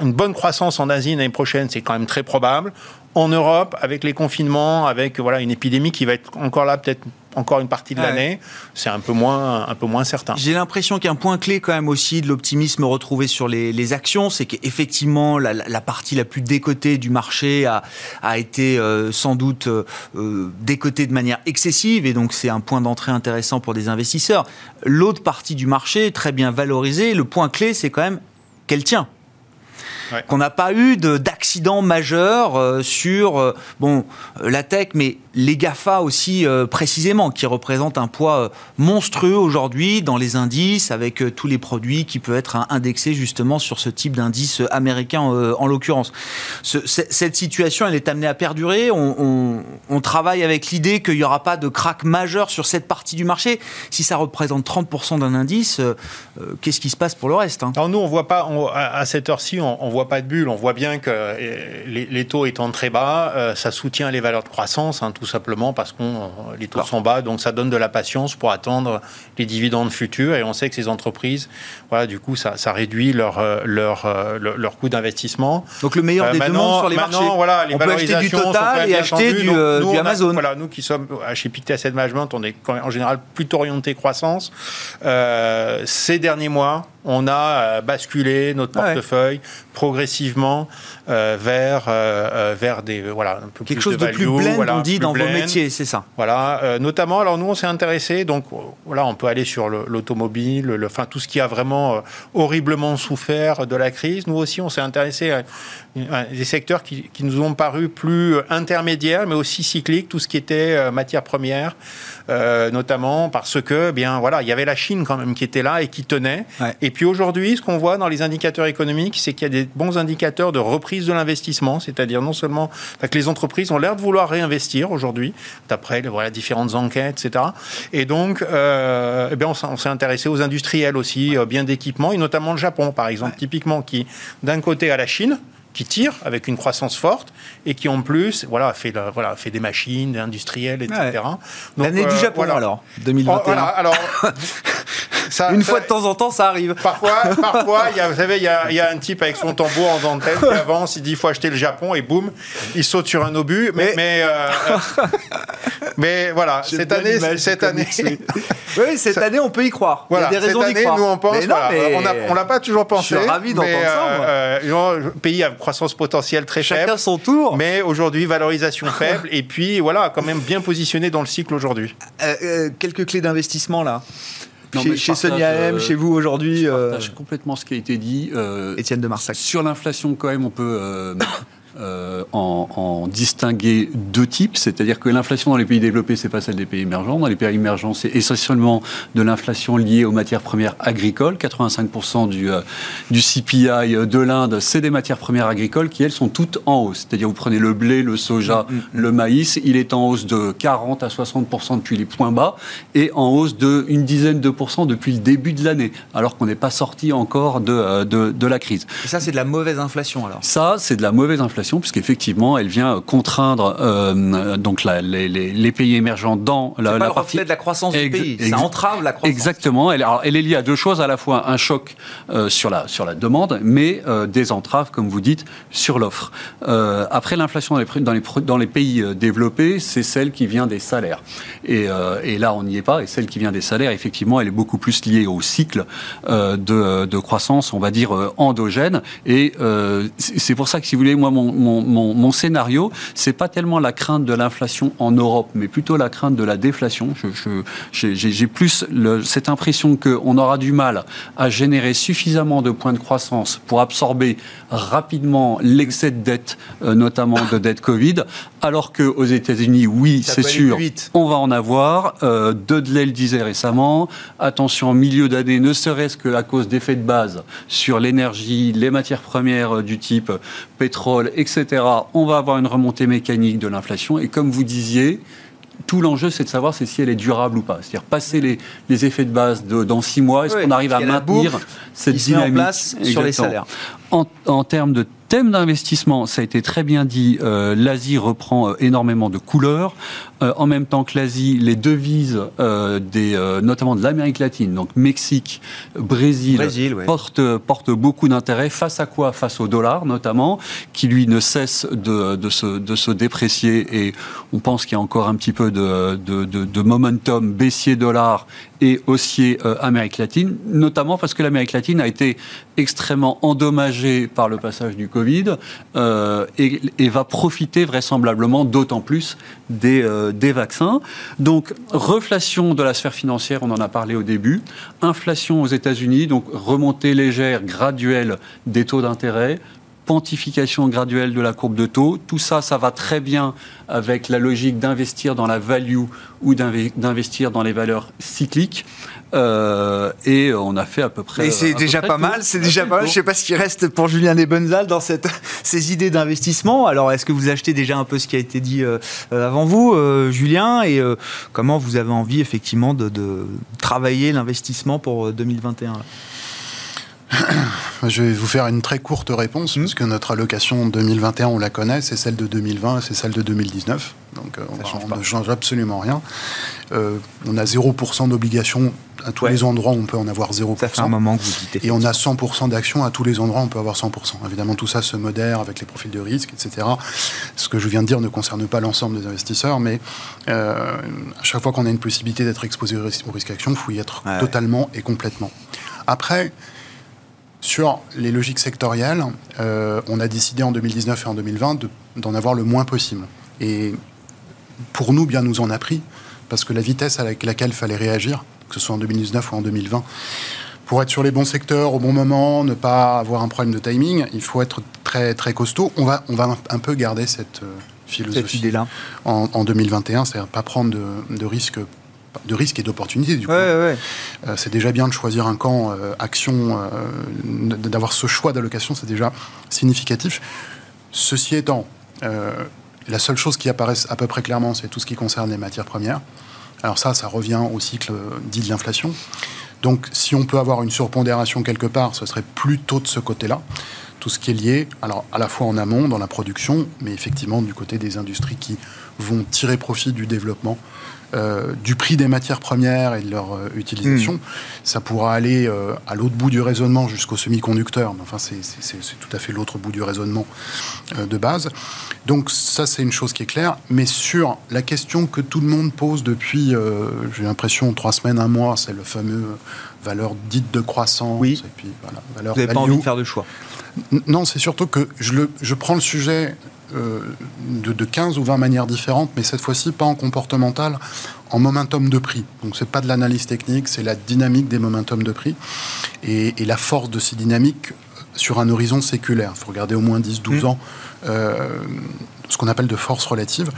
une bonne croissance en Asie l'année prochaine, c'est quand même très probable. En Europe, avec les confinements, avec voilà une épidémie qui va être encore là peut-être encore une partie de l'année, c'est un peu moins, un peu moins certain. J'ai l'impression qu'un point clé quand même aussi de l'optimisme retrouvé sur les, actions, c'est qu'effectivement la, partie la plus décotée du marché a, a été euh, sans doute euh, euh, décotée de manière excessive et donc c'est un point d'entrée intéressant pour des investisseurs. L'autre partie du marché, très bien valorisée, le point clé c'est quand même qu'elle tient qu'on n'a pas eu d'accident majeur euh, sur euh, bon euh, la tech, mais les Gafa aussi précisément, qui représentent un poids monstrueux aujourd'hui dans les indices, avec tous les produits qui peuvent être indexés justement sur ce type d'indice américain en l'occurrence. cette situation, elle est amenée à perdurer. On, travaille avec l'idée qu'il n'y aura pas de crack majeur sur cette partie du marché. Si ça représente 30% d'un indice, qu'est-ce qui se passe pour le reste hein? Alors nous, on voit pas à cette heure-ci, on, voit voit pas de bulle. On voit bien que euh, les, taux étant très bas, euh, ça soutient les valeurs de croissance, hein, simplement parce que les taux sont bas. Donc ça donne de la patience pour attendre les dividendes futurs. Et on sait que ces entreprises, voilà, du coup, ça, réduit leur, euh, leur, leur, coût d'investissement. Donc le meilleur des deux mondes sur les marchés. Voilà, les on peut acheter du Total et acheter du, Amazon. voilà, nous qui sommes chez Pictet Asset Management, on est en général plutôt orienté croissance. ces derniers mois, on a basculé notre portefeuille progressivement euh, vers, euh, euh, vers des, voilà, un peu Quelque chose de, plus blend, on dit, dans vos métiers, c'est ça. Voilà, notamment, alors nous, on s'est intéressé, donc voilà, on peut aller sur l'automobile, le, enfin, tout ce qui a vraiment horriblement souffert de la crise. Nous aussi, on s'est intéressé à, des secteurs qui, qui, nous ont paru plus intermédiaires, mais aussi cycliques, tout ce qui était matières premières, notamment parce que, bien, voilà, il y avait la Chine quand même qui était là et qui tenait. Et puis aujourd'hui, ce qu'on voit dans les indicateurs économiques, c'est qu'il y a des bons indicateurs de reprise de l'investissement, c'est-à-dire non seulement que les entreprises ont l'air de vouloir réinvestir aujourd'hui, d'après voilà, différentes enquêtes, etc. Et donc, euh, eh bien, on, s'est intéressé aux industriels aussi, euh, bien d'équipement, et notamment le Japon, par exemple, typiquement, qui d'un côté a la Chine, qui tire avec une croissance forte et qui en plus voilà fait voilà fait des machines industrielles etc l'année du euh, Japon alors 2021 alors Ça- Une ça- fois de temps en temps, ça arrive. Parfois, parfois, il y a, vous savez, il y, a, y a un type avec son tambour en dentelle qui avance, il dit il faut acheter le Japon et boum, il saute sur un obus. Mais, mais, euh, mais voilà, cette année, cette année, oui. Cette année, on peut y croire. voilà, Il y a des raisons d'y croire. nous on pense, Mais non, voilà, mais on l'a pas toujours pensé. Je suis ravi d'entendre mais, ça, moi. euh, pays à croissance potentielle très Chacun faible. son tour. Mais aujourd'hui, valorisation faible, et puis voilà, quand même bien positionné dans le cycle aujourd'hui. Euh, euh, quelques clés d'investissement là. Non, chez chez partage, Sonia M, euh, chez vous aujourd'hui, Je euh, partage complètement ce qui a été dit. Euh, Étienne de Marsac. Sur l'inflation, quand même, on peut euh, en, en distinguer deux types. C'est-à-dire que l'inflation dans les pays développés, c'est pas celle des pays émergents. Dans les pays émergents, c'est essentiellement de l'inflation liée aux matières premières agricoles. 85% du, euh, du CPI de l'Inde, c'est des matières premières agricoles qui, elles, sont toutes en hausse. C'est-à-dire, vous prenez le blé, le soja, le maïs, il est en hausse de 40 à 60% depuis les points bas et en hausse de une dizaine de pourcents depuis le début de l'année, alors qu'on n'est pas sorti encore de, euh, de, de la crise. Et ça, c'est de la mauvaise inflation alors? Ça, c'est de la mauvaise inflation, puisqu'effectivement, elle vient contraindre euh, donc la- les, les- les pays émergents dans la, pas la le partie. reflet de la croissance du pays. Ça entrave la croissance. Exactement. Elle, alors, elle est liée à deux choses, à la fois un choc euh, sur, la, sur la demande, mais euh, des entraves, comme vous dites, sur l'offre. Après, l'inflation dans les, prix- dans, les, pro- dans les pays développés, c'est celle qui vient des salaires. Et, et là, on n'y est pas. Et celle qui vient des salaires, effectivement, elle est beaucoup plus liée au cycle de, de croissance, on va dire, endogène. Et c'est pour ça que, si vous voulez, moi, mon, mon, mon, mon scénario, c'est pas tellement la crainte de l'inflation en Europe, mais plutôt la crainte de la déflation. J'ai plus le- cette impression qu'on aura du mal à générer suffisamment de points de croissance pour absorber rapidement l'excès de dette, euh, notamment de dette Covid, alors qu'aux États-Unis, oui, c'est sûr, on va en avoir. Euh, Dudley le disait récemment. Attention, en milieu d'année, ne serait-ce qu'à cause d'effets de base sur l'énergie, les matières premières euh, du type pétrole, etc. On va avoir une remontée mécanique de l'inflation. Et comme vous disiez, tout l'enjeu, c'est de savoir si elle est durable ou pas. C'est-à-dire passer les, les effets de base de- dans six mois, est-ce qu'on arrive à maintenir cette met en dynamique? place sur les salaires. En, en termes de thème d'investissement, ça a été très bien dit, euh, l'Asie reprend euh, énormément de couleurs. Euh, en même temps que l'Asie, les devises, des, notamment de l'Amérique latine, donc Mexique, Brésil, Brésil, ouais. portent, portent beaucoup d'intérêt. Face à quoi? Face au dollar, notamment, qui lui ne cesse de, de, se, de se déprécier. Et on pense qu'il y a encore un petit peu de, momentum baissier dollar et haussier Amérique latine, notamment parce que l'Amérique latine a été extrêmement endommagée par le passage du Covid euh, et, va profiter vraisemblablement d'autant plus des, euh, des vaccins. Donc, reflation de la sphère financière, on en a parlé au début, inflation aux États-Unis, donc remontée légère, graduelle des taux d'intérêt, pontification graduelle de la courbe de taux. Tout ça, ça va très bien avec la logique d'investir dans la value ou d'inve- d'investir dans les valeurs cycliques. Euh, et on a fait à peu près. Et c'est peu déjà pas mal, c'est déjà pas mal. Je sais pas ce qui reste pour Julien Nebenzal dans cette, ces idées d'investissement. Alors, est-ce que vous achetez déjà un peu ce qui a été dit euh, euh, avant vous, euh, Julien, et euh, comment vous avez envie effectivement de, de travailler l'investissement pour euh, 2021 là? Je vais vous faire une très courte réponse, Hmm. puisque notre allocation 2021, on la connaît, c'est celle de 2020, c'est celle de 2019. Donc euh, on, change on pas. ne change absolument rien. Euh, on a 0% d'obligations à tous Ouais. les endroits on peut en avoir 0%. Ça fait un moment que vous dites. Et on a 100% d'actions à tous les endroits, on peut avoir 100%. Évidemment, tout ça se modère avec les profils de risque, etc. Ce que je viens de dire ne concerne pas l'ensemble des investisseurs, mais euh, à chaque fois qu'on a une possibilité d'être exposé au risque, action, il faut y être ouais. totalement et complètement. Après, sur les logiques sectorielles, euh, on a décidé en 2019 et en 2020 de- d'en avoir le moins possible. Et pour nous, bien nous en a pris, parce que la vitesse avec laquelle il fallait réagir, que ce soit en 2019 ou en 2020, pour être sur les bons secteurs au bon moment, ne pas avoir un problème de timing, il faut être très, très costaud. On va, on va un- peu garder cette euh, cette philosophie en, en 2021, c'est-à-dire pas prendre de, de risques de risques et d'opportunités du coup. Ouais, ouais, ouais. Euh, c'est déjà bien de choisir un camp euh, action, euh, d'avoir ce choix d'allocation, c'est déjà significatif. Ceci étant, la seule chose qui apparaît à peu près clairement, c'est tout ce qui concerne les matières premières. Alors ça, ça revient au cycle dit de l'inflation. Donc si on peut avoir une surpondération quelque part, ce serait plutôt de ce côté-là. Tout ce qui est lié, alors à la fois en amont, dans la production, mais effectivement du côté des industries qui vont tirer profit du développement euh, du prix des matières premières et de leur euh, utilisation. Hmm. Ça pourra aller euh, à l'autre bout du raisonnement jusqu'aux semi-conducteurs, mais enfin c'est- tout à fait l'autre bout du raisonnement de base. Donc ça c'est une chose qui est claire, mais sur la question que tout le monde pose depuis, j'ai l'impression, trois semaines, un mois, c'est le fameux valeur dite de croissance, Oui. et puis voilà, valeur Vous n'avez pas envie de faire de choix? N- Non, c'est surtout que je, le, je prends le sujet euh, de, de 15 ou 20 manières différentes, mais cette fois-ci pas en comportemental, en momentum de prix. Donc c'est pas de l'analyse technique, c'est la dynamique des momentum de prix et, et la force de ces dynamiques sur un horizon séculaire. Il faut regarder au moins 10-12 Mm. ans euh, ce qu'on appelle de force relative.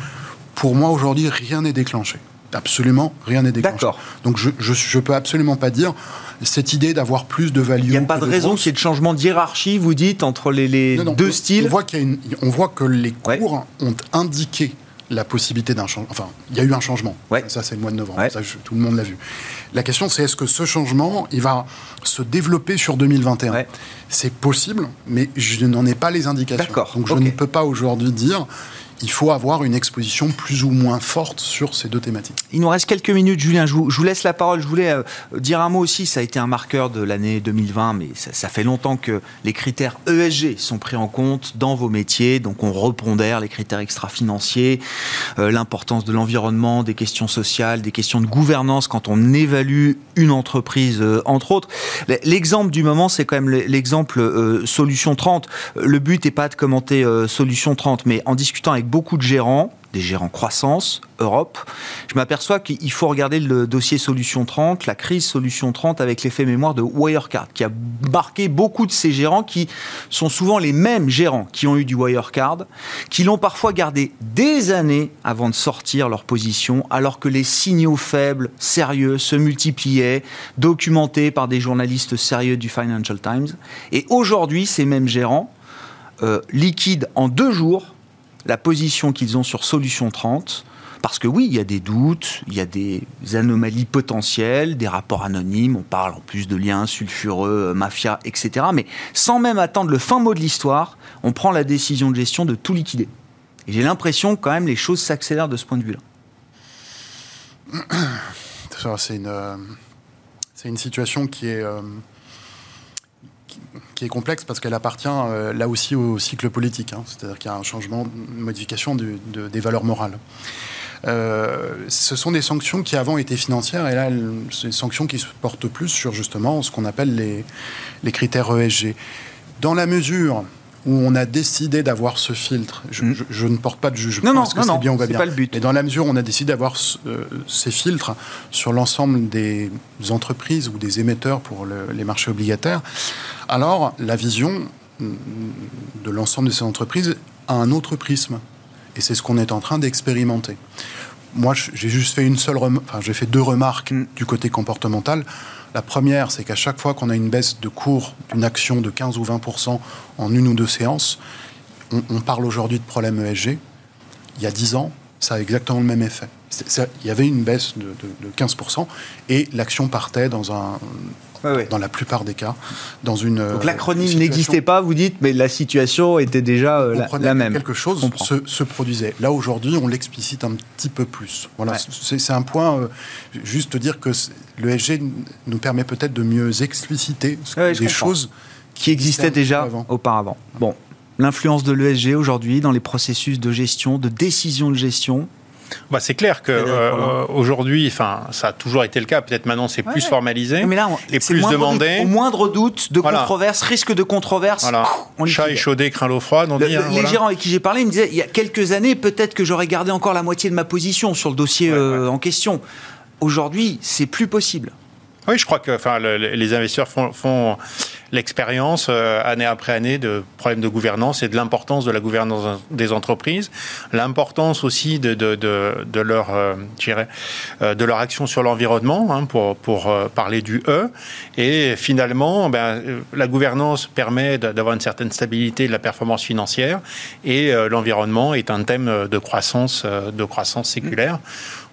Pour moi, aujourd'hui, rien n'est déclenché. Absolument, rien n'est déclenché. D'accord. Donc je, je peux absolument pas dire cette idée d'avoir plus de value. Il n'y a pas de raison qu'il y ait de changement de hiérarchie, vous dites, entre les, les non, non, deux on- styles? On voit, qu'il y a une- on voit que les Ouais. cours ont indiqué la possibilité d'un changement. Enfin, il y a eu un changement. Ouais. Ça, c'est le mois de novembre. Ouais. Ça, je- tout le monde l'a vu. La question, c'est est-ce que ce changement, il va se développer sur 2021 Ouais. C'est possible, mais je n'en ai pas les indications. D'accord, Donc, je ne peux pas aujourd'hui dire il faut avoir une exposition plus ou moins forte sur ces deux thématiques. Il nous reste quelques minutes, Julien. Je vous, laisse la parole. Je voulais euh, dire un mot aussi. Ça a été un marqueur de l'année 2020, mais ça, fait longtemps que les critères ESG sont pris en compte dans vos métiers. Donc, on repondère les critères extra-financiers, euh, l'importance de l'environnement, des questions sociales, des questions de gouvernance quand on évalue une entreprise, euh, entre autres. L'exemple du moment, c'est quand même l'exemple Solution 30. Le but n'est pas de commenter Solution 30, mais en discutant avec beaucoup de gérants, des gérants croissance, Europe, je m'aperçois qu'il faut regarder le dossier Solution 30, la crise Solution 30 avec l'effet mémoire de Wirecard, qui a marqué beaucoup de ces gérants qui sont souvent les mêmes gérants qui ont eu du Wirecard, qui l'ont parfois gardé des années avant de sortir leur position, alors que les signaux faibles, sérieux, se multipliaient, documentés par des journalistes sérieux du Financial Times. Et aujourd'hui, ces mêmes gérants euh, liquident en deux jours la position qu'ils ont sur Solution 30. Parce que oui, il y a des doutes, il y a des anomalies potentielles, des rapports anonymes, on parle en plus de liens sulfureux, euh, mafia, etc. Mais sans même attendre le fin mot de l'histoire, on prend la décision de gestion de tout liquider. Et j'ai l'impression quand même les choses s'accélèrent de ce point de vue-là. Ça, C'est une, euh, c'est une situation qui est, euh, qui, est complexe parce qu'elle appartient euh, là aussi au cycle politique. hein. C'est-à-dire qu'il y a un changement, une modification des valeurs morales. Euh, ce sont des sanctions qui avant étaient financières et là, c'est des sanctions qui se portent plus sur justement ce qu'on appelle les, les critères ESG. Dans la mesure où on a décidé d'avoir ce filtre, je, Mm. je- je ne porte pas de jugement, Non, non, que non, bien ou pas bien pas le but. Mais dans la mesure où on a décidé d'avoir ce- euh, ces filtres sur l'ensemble des entreprises ou des émetteurs pour le- les marchés obligataires, alors la vision mm, de l'ensemble de ces entreprises a un autre prisme. Et c'est ce qu'on est en train d'expérimenter. Moi, j'ai juste fait une seule, rem- enfin, j'ai fait deux remarques Mm. du côté comportemental. La première, c'est qu'à chaque fois qu'on a une baisse de cours d'une action de 15 ou 20% en une ou deux séances, on, on parle aujourd'hui de problème ESG. Il y a 10 ans, ça a exactement le même effet. Ça- Il y avait une baisse de, de- de 15% et l'action partait dans un, dans la plupart des cas, dans une. Donc euh, l'acronyme situation- n'existait pas, vous dites, mais la situation était déjà euh, la, même. Quelque chose se, se produisait. Là, aujourd'hui, on l'explicite un petit peu plus. Voilà, Ouais. c'est un point, euh, juste dire que le SG nous permet peut-être de mieux expliciter Ouais, des choses qui petit déjà avant. auparavant. Bon, l'influence de l'ESG aujourd'hui dans les processus de gestion, de décision de gestion. Bah, c'est clair que Frédéric euh, aujourd'hui, enfin, ça a toujours été le cas. Peut-être maintenant, c'est plus formalisé Mais là, on- et c'est plus demandé. doute- au moindre doute de Voilà. controverse, risque de controverse, Voilà. on Chat échaudé craint l'eau froide. On Le- dit. le- hein, les voilà. gérants avec qui j'ai parlé me disaient il y a quelques années, peut-être que j'aurais gardé encore la moitié de ma position sur le dossier Ouais, euh, ouais. en question. Aujourd'hui, c'est plus possible. Oui, je crois que enfin, le- le- les investisseurs font, font l'expérience euh, année après année de problèmes de gouvernance et de l'importance de la gouvernance des entreprises, l'importance aussi de, de, de, de leur, euh, euh, de leur action sur l'environnement, hein, pour, pour euh, parler du E. Et finalement, ben, euh, la gouvernance permet d'avoir une certaine stabilité de la performance financière et l'environnement est un thème de croissance, de croissance séculaire.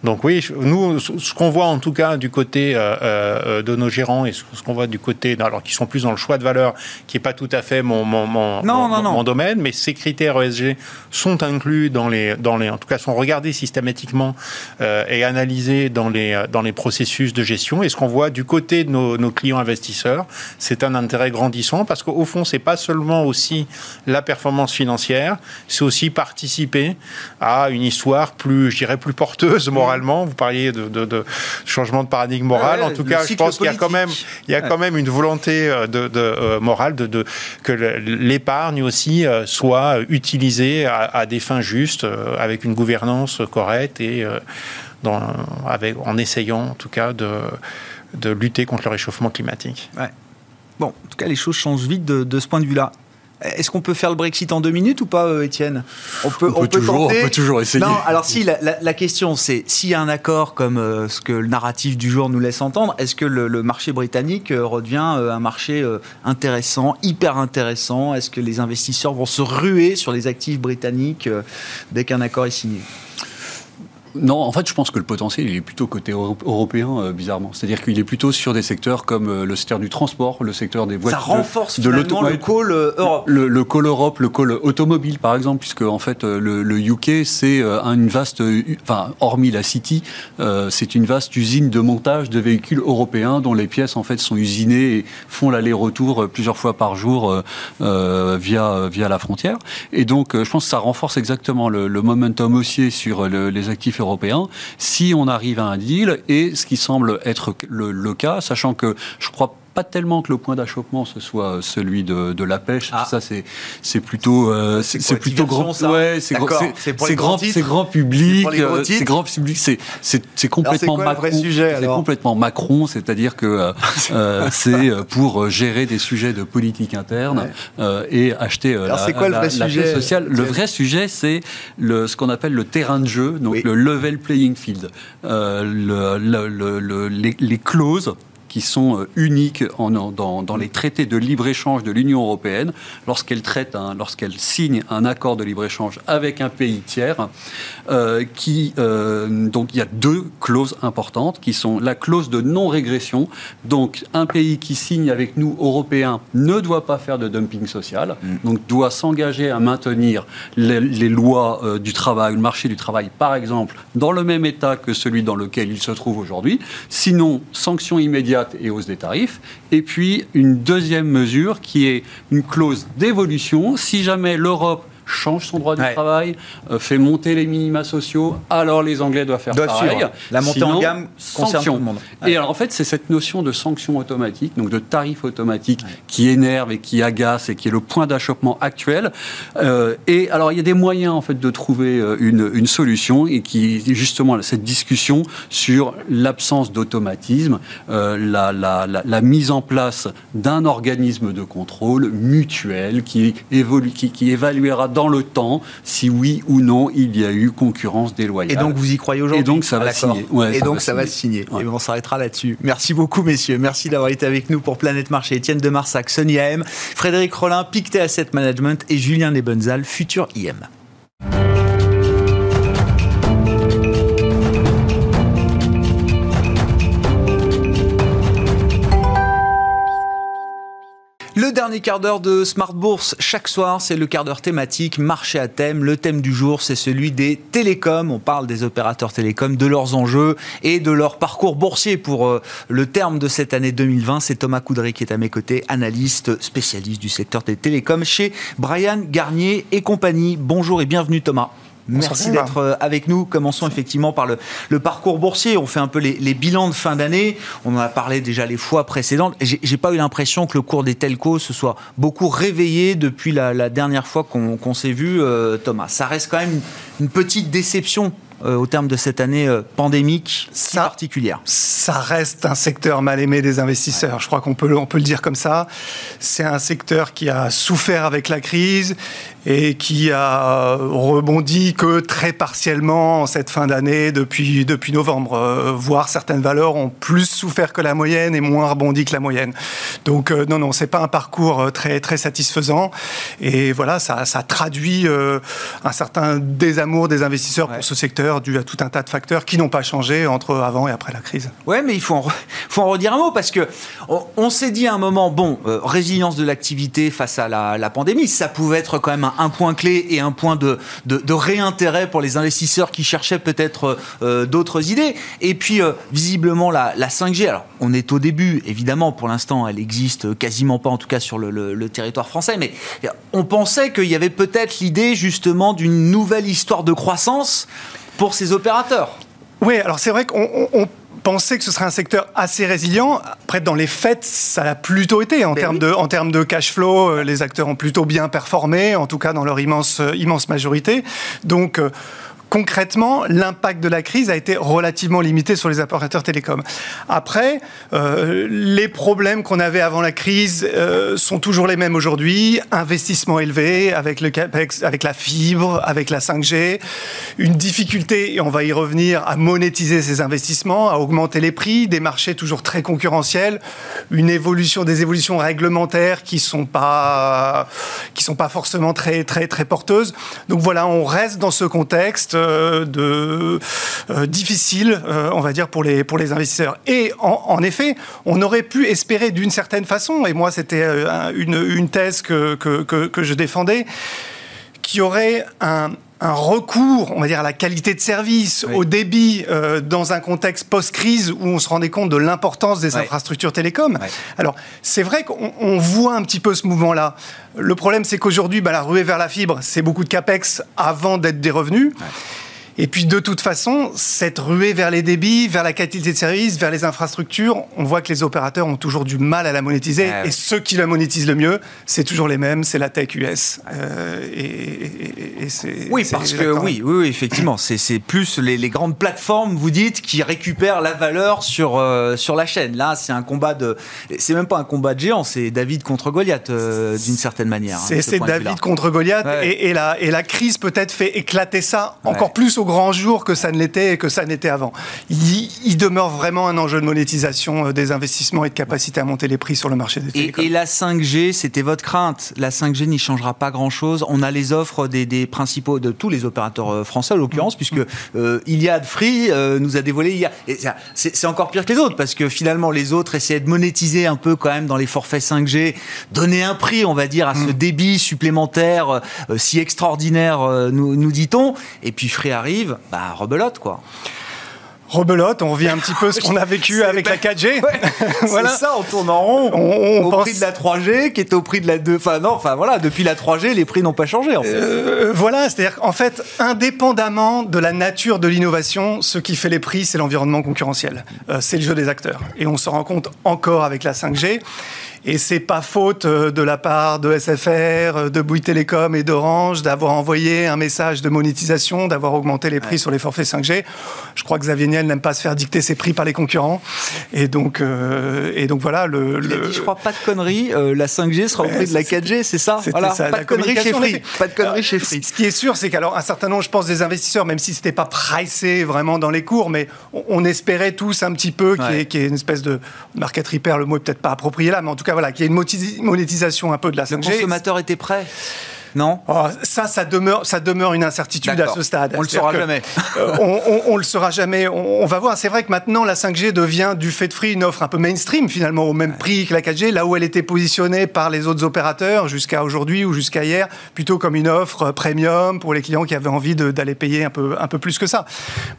Donc oui, nous, ce qu'on voit en tout cas du côté de nos gérants et ce qu'on voit du côté, alors qui sont plus dans le choix de valeur, qui n'est pas tout à fait mon, mon, mon, mon, domaine, mais ces critères ESG sont inclus dans les, dans les, en tout cas sont regardés systématiquement et analysés dans les, dans les processus de gestion. Et ce qu'on voit du côté de nos, nos clients investisseurs, c'est un intérêt grandissant parce qu'au fond, c'est pas seulement aussi la performance financière, c'est aussi participer à une histoire plus, je dirais, plus porteuse moralement. Vous parliez de, de, changement de paradigme moral. en tout cas, je pense qu'il y a quand même, il y a quand même une volonté euh, de, euh, morale de, que l'épargne aussi euh, soit utilisée à, des fins justes, avec une gouvernance correcte et dans, avec, en essayant en tout cas de, de lutter contre le réchauffement climatique. Ouais. Bon, en tout cas, les choses changent vite de, ce point de vue-là. Est-ce qu'on peut faire le Brexit en deux minutes ou pas, euh, Étienne? On peut, on, peut, toujours, on peut toujours essayer. Non, alors si, la, question c'est, s'il y a un accord comme euh, ce que le narratif du jour nous laisse entendre, est-ce que le, marché britannique euh, redevient un marché intéressant, hyper intéressant? Est-ce que les investisseurs vont se ruer sur les actifs britanniques dès qu'un accord est signé? Non, en fait, je pense que le potentiel, il est plutôt côté européen, euh, bizarrement. C'est-à-dire qu'il est plutôt sur des secteurs comme euh, le secteur du transport, le secteur des voitures. Ça renforce de, le call euh, Europe. Le, call Europe, le call automobile, par exemple, puisque en fait, le, UK, c'est une vaste, enfin, hormis la City, c'est une vaste usine de montage de véhicules européens dont les pièces, en fait, sont usinées et font l'aller-retour plusieurs fois par jour via, via la frontière. Et donc, je pense que ça renforce exactement le, momentum haussier sur les actifs européens européen si on arrive à un deal, et ce qui semble être le, le cas, sachant que je crois pas tellement que le point d'achoppement ce soit celui de, de la pêche. Ah. Ça, c'est c'est plutôt euh, c'est plutôt grand. Ouais, c'est grand, c'est grand, public. C'est grand public. C'est c'est complètement Macron. C'est complètement Macron, c'est-à-dire que euh, euh, c'est pour gérer des sujets de politique interne et acheter la, quoi, le vrai sujet sociale. Le vrai sujet, c'est le ce qu'on appelle le terrain de jeu, donc le level playing field, le, le, les, les clauses qui sont euh, uniques en, dans, dans, les traités de libre-échange de l'Union européenne lorsqu'elle traite, lorsqu'elle signe un accord de libre-échange avec un pays tiers. Euh, qui, euh, donc il y a deux clauses importantes qui sont la clause de non-régression. Donc un pays qui signe avec nous, Européens, ne doit pas faire de dumping social, mm. donc doit s'engager à maintenir les, les lois euh, du travail, le marché du travail, par exemple, dans le même état que celui dans lequel il se trouve aujourd'hui. Sinon, sanctions et hausse des tarifs. Et puis une deuxième mesure qui est une clause d'évolution. Si jamais l'Europe change son droit du travail, euh, fait monter les minima sociaux, alors les Anglais doivent faire pareil. La montée en gamme concerne tout le monde. Et alors en fait, c'est cette notion de sanction automatique, donc de tarif automatique, qui énerve et qui agace et qui est le point d'achoppement actuel. Euh, et alors il y a des moyens en fait de trouver euh, une, une solution et qui justement cette discussion sur l'absence d'automatisme, la, la, la, la, mise en place d'un organisme de contrôle mutuel qui évolue, qui, qui évaluera dans le temps si oui ou non il y a eu concurrence déloyale. Et donc vous y croyez aujourd'hui? Et donc ça va signer. et donc ça va se signer. Et on s'arrêtera là-dessus. Merci beaucoup messieurs. Merci d'avoir été avec nous pour Planète Marché. Étienne de Marsac, Sony AM, Frédéric Rollin, Pictet Asset Management et Julien Nebenzal, futur IM. Dernier quart d'heure de Smart Bourse, chaque soir, c'est le quart d'heure thématique, marché à thème. Le thème du jour, c'est celui des télécoms. On parle des opérateurs télécoms, de leurs enjeux et de leur parcours boursier pour euh, le terme de cette année 2020. C'est Thomas Coudray qui est à mes côtés, analyste, spécialiste du secteur des télécoms chez Brian Garnier et compagnie. Bonjour et bienvenue Thomas. Merci d'être euh, avec nous. Commençons effectivement par le, le, parcours boursier. On fait un peu les, les bilans de fin d'année. On en a parlé déjà les fois précédentes. J'ai pas eu l'impression que le cours des telcos se soit beaucoup réveillé depuis la, la dernière fois qu'on s'est vu, euh, Thomas. Ça reste quand même une petite déception euh, au terme de cette année euh, pandémique si particulière Ça reste un secteur mal aimé des investisseurs. Je crois qu'on peut, on peut le dire comme ça. C'est un secteur qui a souffert avec la crise et qui a rebondi que très partiellement en cette fin d'année depuis, depuis novembre. Euh, voire certaines valeurs ont plus souffert que la moyenne et moins rebondi que la moyenne. Donc non, non, c'est pas un parcours très, très satisfaisant. Et voilà, ça, ça traduit un certain désamour des investisseurs pour ce secteur dû à tout un tas de facteurs qui n'ont pas changé entre avant et après la crise. Ouais, mais il faut en, faut en redire un mot parce que on, s'est dit à un moment, bon, euh, résilience de l'activité face à la, pandémie, ça pouvait être quand même un, point clé et un point de, de, réintérêt pour les investisseurs qui cherchaient peut-être euh, d'autres idées. Et puis, visiblement, la, la 5G, alors on est au début, évidemment, pour l'instant, elle existe quasiment pas, en tout cas sur le, le territoire français, mais on pensait qu'il y avait peut-être l'idée justement d'une nouvelle histoire de croissance pour ces opérateurs. Oui, alors c'est vrai qu'on pensait que ce serait un secteur assez résilient. Après, dans les faits, ça l'a plutôt été. En, ben termes, de, en termes de cash flow, euh, les acteurs ont plutôt bien performé, en tout cas dans leur immense, euh, immense majorité. Donc, euh, concrètement, l'impact de la crise a été relativement limité sur les opérateurs télécoms. Après, euh, les problèmes qu'on avait avant la crise euh, sont toujours les mêmes aujourd'hui. Investissement élevé avec avec la fibre, avec la 5G, une difficulté, et on va y revenir, à monétiser ces investissements, à augmenter les prix, des marchés toujours très concurrentiels, une évolution, des évolutions réglementaires qui sont sont pas forcément très très très porteuses. Donc voilà, on reste dans ce contexte de, euh, difficile, euh, on va dire, pour les, pour les investisseurs. Et en, effet, on aurait pu espérer d'une certaine façon, et moi c'était une, une, thèse que, que, que, je défendais, qu'il y aurait un, un recours, on va dire, à la qualité de service, au débit, dans un contexte post-crise où on se rendait compte de l'importance des infrastructures télécoms. Alors, c'est vrai qu'on voit un petit peu ce mouvement-là. Le problème, c'est qu'aujourd'hui, bah, la ruée vers la fibre, c'est beaucoup de capex avant d'être des revenus. Et puis de toute façon, cette ruée vers les débits, vers la qualité de service, vers les infrastructures, on voit que les opérateurs ont toujours du mal à la monétiser. Ah et ceux qui la monétisent le mieux, c'est toujours les mêmes, c'est la tech US. Euh, et, c'est, oui, parce que oui, oui, effectivement, c'est, plus les, grandes plateformes, vous dites, qui récupèrent la valeur sur, euh, sur la chaîne. Là, c'est un combat de, c'est même pas un combat de géants, c'est David contre Goliath euh, d'une certaine manière. Hein, c'est, David contre Goliath, et, la, et la crise peut-être fait éclater ça encore plus au grand jour que ça ne l'était et que ça n'était avant. Il, demeure vraiment un enjeu de monétisation euh, des investissements et de capacité à monter les prix sur le marché des télécoms. Et, la 5G, c'était votre crainte. La 5G n'y changera pas grand-chose. On a les offres des, principaux, de tous les opérateurs euh, français, en l'occurrence, mmh. puisque euh, Iliad Free euh, nous a dévoilé hier. C'est encore pire que les autres, parce que finalement, les autres essayaient de monétiser un peu quand même dans les forfaits 5G, donner un prix, on va dire, à ce mmh. débit supplémentaire si extraordinaire, nous, nous dit-on. Et puis Free arrive bah, rebelote, quoi. Rebelote, on revient un petit peu ce qu'on a vécu avec la 4G. voilà. ça, on tourne en rond. On, au prix de la 3G, qui est au prix de la 2. Enfin, non, enfin voilà, depuis la 3G, les prix n'ont pas changé. En fait. Euh, voilà, c'est-à-dire qu'en fait, indépendamment de la nature de l'innovation, ce qui fait les prix, c'est l'environnement concurrentiel. Euh, c'est le jeu des acteurs. Et on se rend compte encore avec la 5G. Et c'est pas faute euh, de la part de SFR, euh, de Bouygues Télécom et d'Orange d'avoir envoyé un message de monétisation, d'avoir augmenté les prix sur les forfaits 5G. Je crois que Xavier Niel n'aime pas se faire dicter ses prix par les concurrents. Et donc, euh, et donc voilà. Le, le... je crois pas de conneries. la 5G sera au prix de la 4G, c'est ça, voilà. Pas, de conneries chez Free. Pas de conneries chez Free. Ce qui est sûr, c'est qu'alors un certain nombre, je pense, des investisseurs, même si c'était pas pricé vraiment dans les cours, mais on, espérait tous un petit peu qu'il y, ait une espèce de market repair. Le mot est peut-être pas approprié là, mais en tout cas voilà, qu'il y ait une monétisation un peu de la 5G. Le consommateur était prêt non? Oh, Ça, ça demeure, ça demeure une incertitude à ce stade. On le saura jamais. Euh, on, on, le saura jamais. On, va voir. C'est vrai que maintenant, la 5G devient du fait de free une offre un peu mainstream finalement, au même prix que la 4G, là où elle était positionnée par les autres opérateurs jusqu'à aujourd'hui ou jusqu'à hier, plutôt comme une offre premium pour les clients qui avaient envie d'aller payer un peu, un peu plus que ça.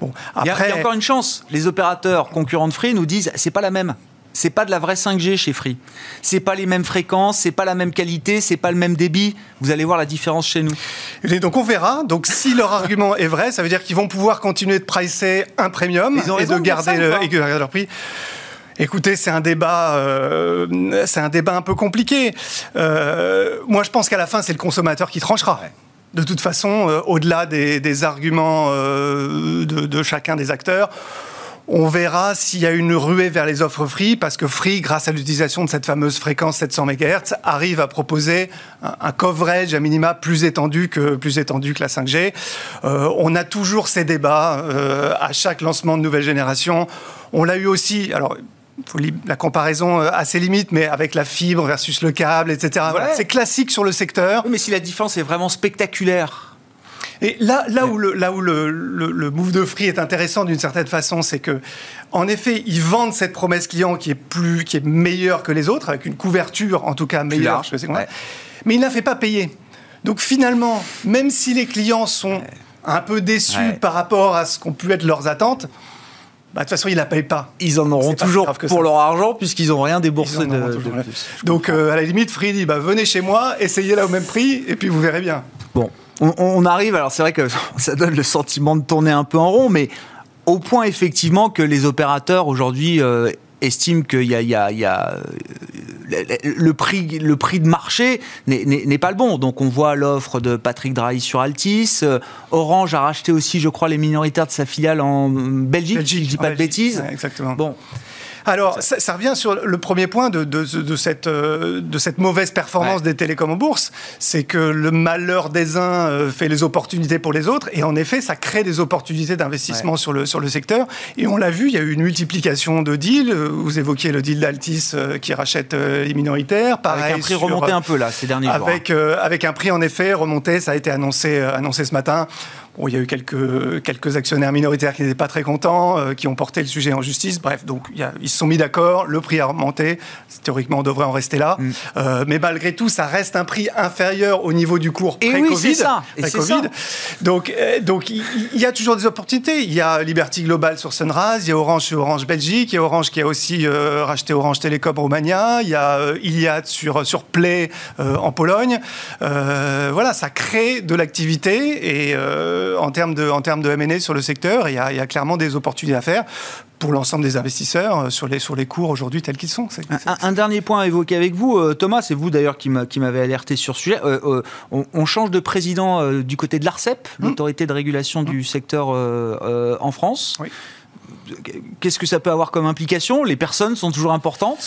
Bon, après... il, y a, encore une chance. Les opérateurs concurrents de free nous disent c'est pas la même c'est pas de la vraie 5G chez Free. C'est pas les mêmes fréquences, c'est pas la même qualité, c'est pas le même débit. Vous allez voir la différence chez nous. Et donc on verra. Donc si leur argument est vrai, ça veut dire qu'ils vont pouvoir continuer de pricer un premium et de garder, leur prix. Écoutez, c'est un débat, euh, c'est un débat un peu compliqué. Euh, moi, je pense qu'à la fin, c'est le consommateur qui tranchera. De toute façon, euh, au-delà des, arguments de, chacun des acteurs, on verra s'il y a une ruée vers les offres Free, parce que Free, grâce à l'utilisation de cette fameuse fréquence 700 MHz, arrive à proposer un, coverage à minima plus étendu que, plus étendu que la 5G. Euh, on a toujours ces débats euh, à chaque lancement de nouvelle génération. On l'a eu aussi, alors la comparaison a ses limites, mais avec la fibre versus le câble, etc. C'est classique sur le secteur. mais si la différence est vraiment spectaculaire Et là, là où, le, là où le, le, move de Free est intéressant d'une certaine façon, c'est que, en effet, ils vendent cette promesse client qui est plus, qui est meilleure que les autres, avec une couverture en tout cas meilleure mais il ne la fait pas payer. Donc finalement, même si les clients sont un peu déçus par rapport à ce qu'ont pu être leurs attentes, bah, de toute façon, ils ne la payent pas. Ils en auront toujours pour leur argent puisqu'ils n'ont rien déboursé de, Donc, euh, à la limite, Free dit bah, venez chez moi, essayez là au même prix, et puis vous verrez bien. Bon, on, arrive, alors c'est vrai que ça donne le sentiment de tourner un peu en rond, mais au point effectivement que les opérateurs aujourd'hui euh, estiment qu'il y a, euh, le, prix, le prix de marché n'est pas le bon. Donc on voit l'offre de Patrick Drahi sur Altis. Euh, Orange a racheté aussi, je crois, les minoritaires de sa filiale en Belgique, Belgique je dis pas de bêtises. exactement. Bon, alors, ça, revient sur le premier point de, cette, euh, de cette, mauvaise performance des télécoms en bourse. C'est que le malheur des uns euh, fait les opportunités pour les autres. Et en effet, ça crée des opportunités d'investissement sur, le, sur le secteur. Et on l'a vu, il y a eu une multiplication de deals. Vous évoquiez le deal d'Altis euh, qui rachète les minoritaires. Pareil, avec un prix remonté un peu là, ces derniers jours. Avec, hein. avec un prix en effet remonté, ça a été annoncé, annoncé ce matin il y a eu quelques, quelques actionnaires minoritaires qui n'étaient pas très contents, euh, qui ont porté le sujet en justice. Bref, donc ils se sont mis d'accord, le prix a remonté. Théoriquement, on devrait en rester là. Mm. Euh, mais malgré tout, ça reste un prix inférieur au niveau du cours pré-Covid. Oui, ça. Donc, euh, donc il, y a toujours des opportunités. Il y a Liberty Global sur Sunrise, il y a Orange sur Orange Belgique, il y a Orange qui a aussi racheté Orange Telecom Romania, il y a Iliad sur, sur Play en Pologne. voilà, ça crée de l'activité et en termes de, en termes de M&A sur le secteur. Il y, a, il y, a, clairement des opportunités à faire pour l'ensemble des investisseurs euh, sur les, sur les cours aujourd'hui tels qu'ils sont. Un, dernier point à évoquer avec vous, euh, Thomas, c'est vous d'ailleurs qui m'avez alerté sur ce sujet. Euh, on, change de président du côté de l'ARCEP, mmh. l'autorité de régulation du secteur en France. Oui qu'est-ce que ça peut avoir comme implication? Les personnes sont toujours importantes?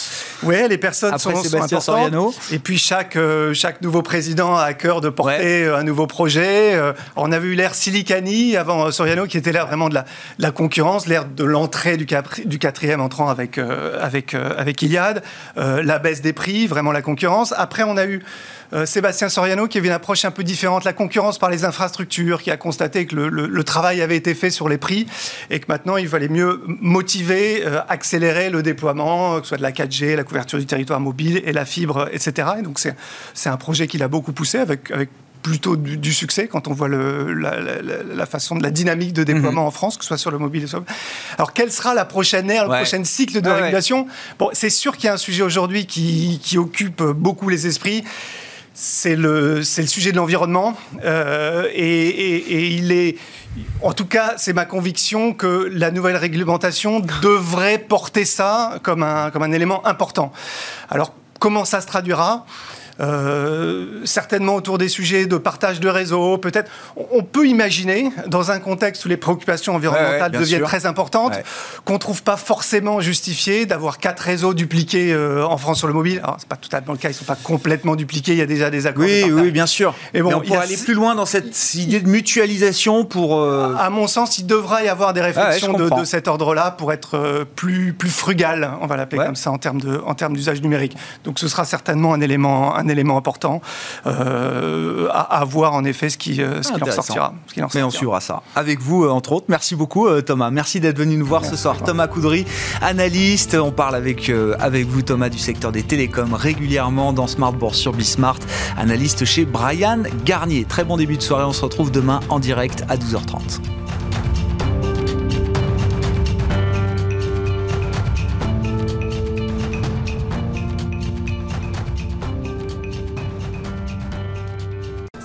Oui, les personnes sont, Sébastien importantes. Soriano. Et puis chaque, euh, chaque nouveau président a à cœur de porter euh, un nouveau projet. Euh, on avait eu l'ère Silicani avant Soriano qui était l'ère vraiment de la, concurrence, l'ère de l'entrée du, du, quatrième entrant avec, avec, avec Iliad, la baisse des prix, vraiment la concurrence. Après, on a eu euh, Sébastien Soriano qui avait une approche un peu différente, la concurrence par les infrastructures, qui a constaté que le, travail avait été fait sur les prix et que maintenant il fallait mieux motiver, euh, accélérer le déploiement, que ce soit de la 4G, la couverture du territoire mobile et la fibre, etc. Et donc c'est un projet qu'il a beaucoup poussé avec, avec plutôt du, succès quand on voit le, la, façon de la dynamique de déploiement mhm. en France, que ce soit sur le mobile et sur Alors, quelle sera la prochaine ère, le prochain cycle de régulation? Bon, c'est sûr qu'il y a un sujet aujourd'hui qui, qui, occupe beaucoup les esprits c'est le, sujet de l'environnement. Euh, et, il est, en tout cas, c'est ma conviction que la nouvelle réglementation devrait porter ça comme un élément important. Alors, comment ça se traduira? Euh, certainement autour des sujets de partage de réseaux, peut-être. On peut imaginer, dans un contexte où les préoccupations environnementales deviennent très importantes, qu'on ne trouve pas forcément justifié d'avoir quatre réseaux dupliqués euh, en France sur le mobile. Alors, c'est pas totalement le cas, ils ne sont pas complètement dupliqués, il y a déjà des accords. Oui, oui, bien sûr. Et bon, on pourrait aller plus loin dans cette idée de mutualisation pour. Euh, à mon sens, il devra y avoir des réflexions de, cet ordre-là pour être plus, plus frugal, on va l'appeler comme ça, en termes d'usage numérique. Donc ce sera certainement un élément, un élément important euh, à, voir en effet ce qui, euh, ce qui en sortira. Mais on suivra ça. Avec vous, euh, entre autres. Merci beaucoup, Thomas. Merci d'être venu nous voir ce soir. Thomas Coudry, analyste. On parle avec, avec vous, Thomas, du secteur des télécoms régulièrement dans Smart Bourse sur Bismart. Analyste chez Brian Garnier. Très bon début de soirée. On se retrouve demain en direct à 12h30.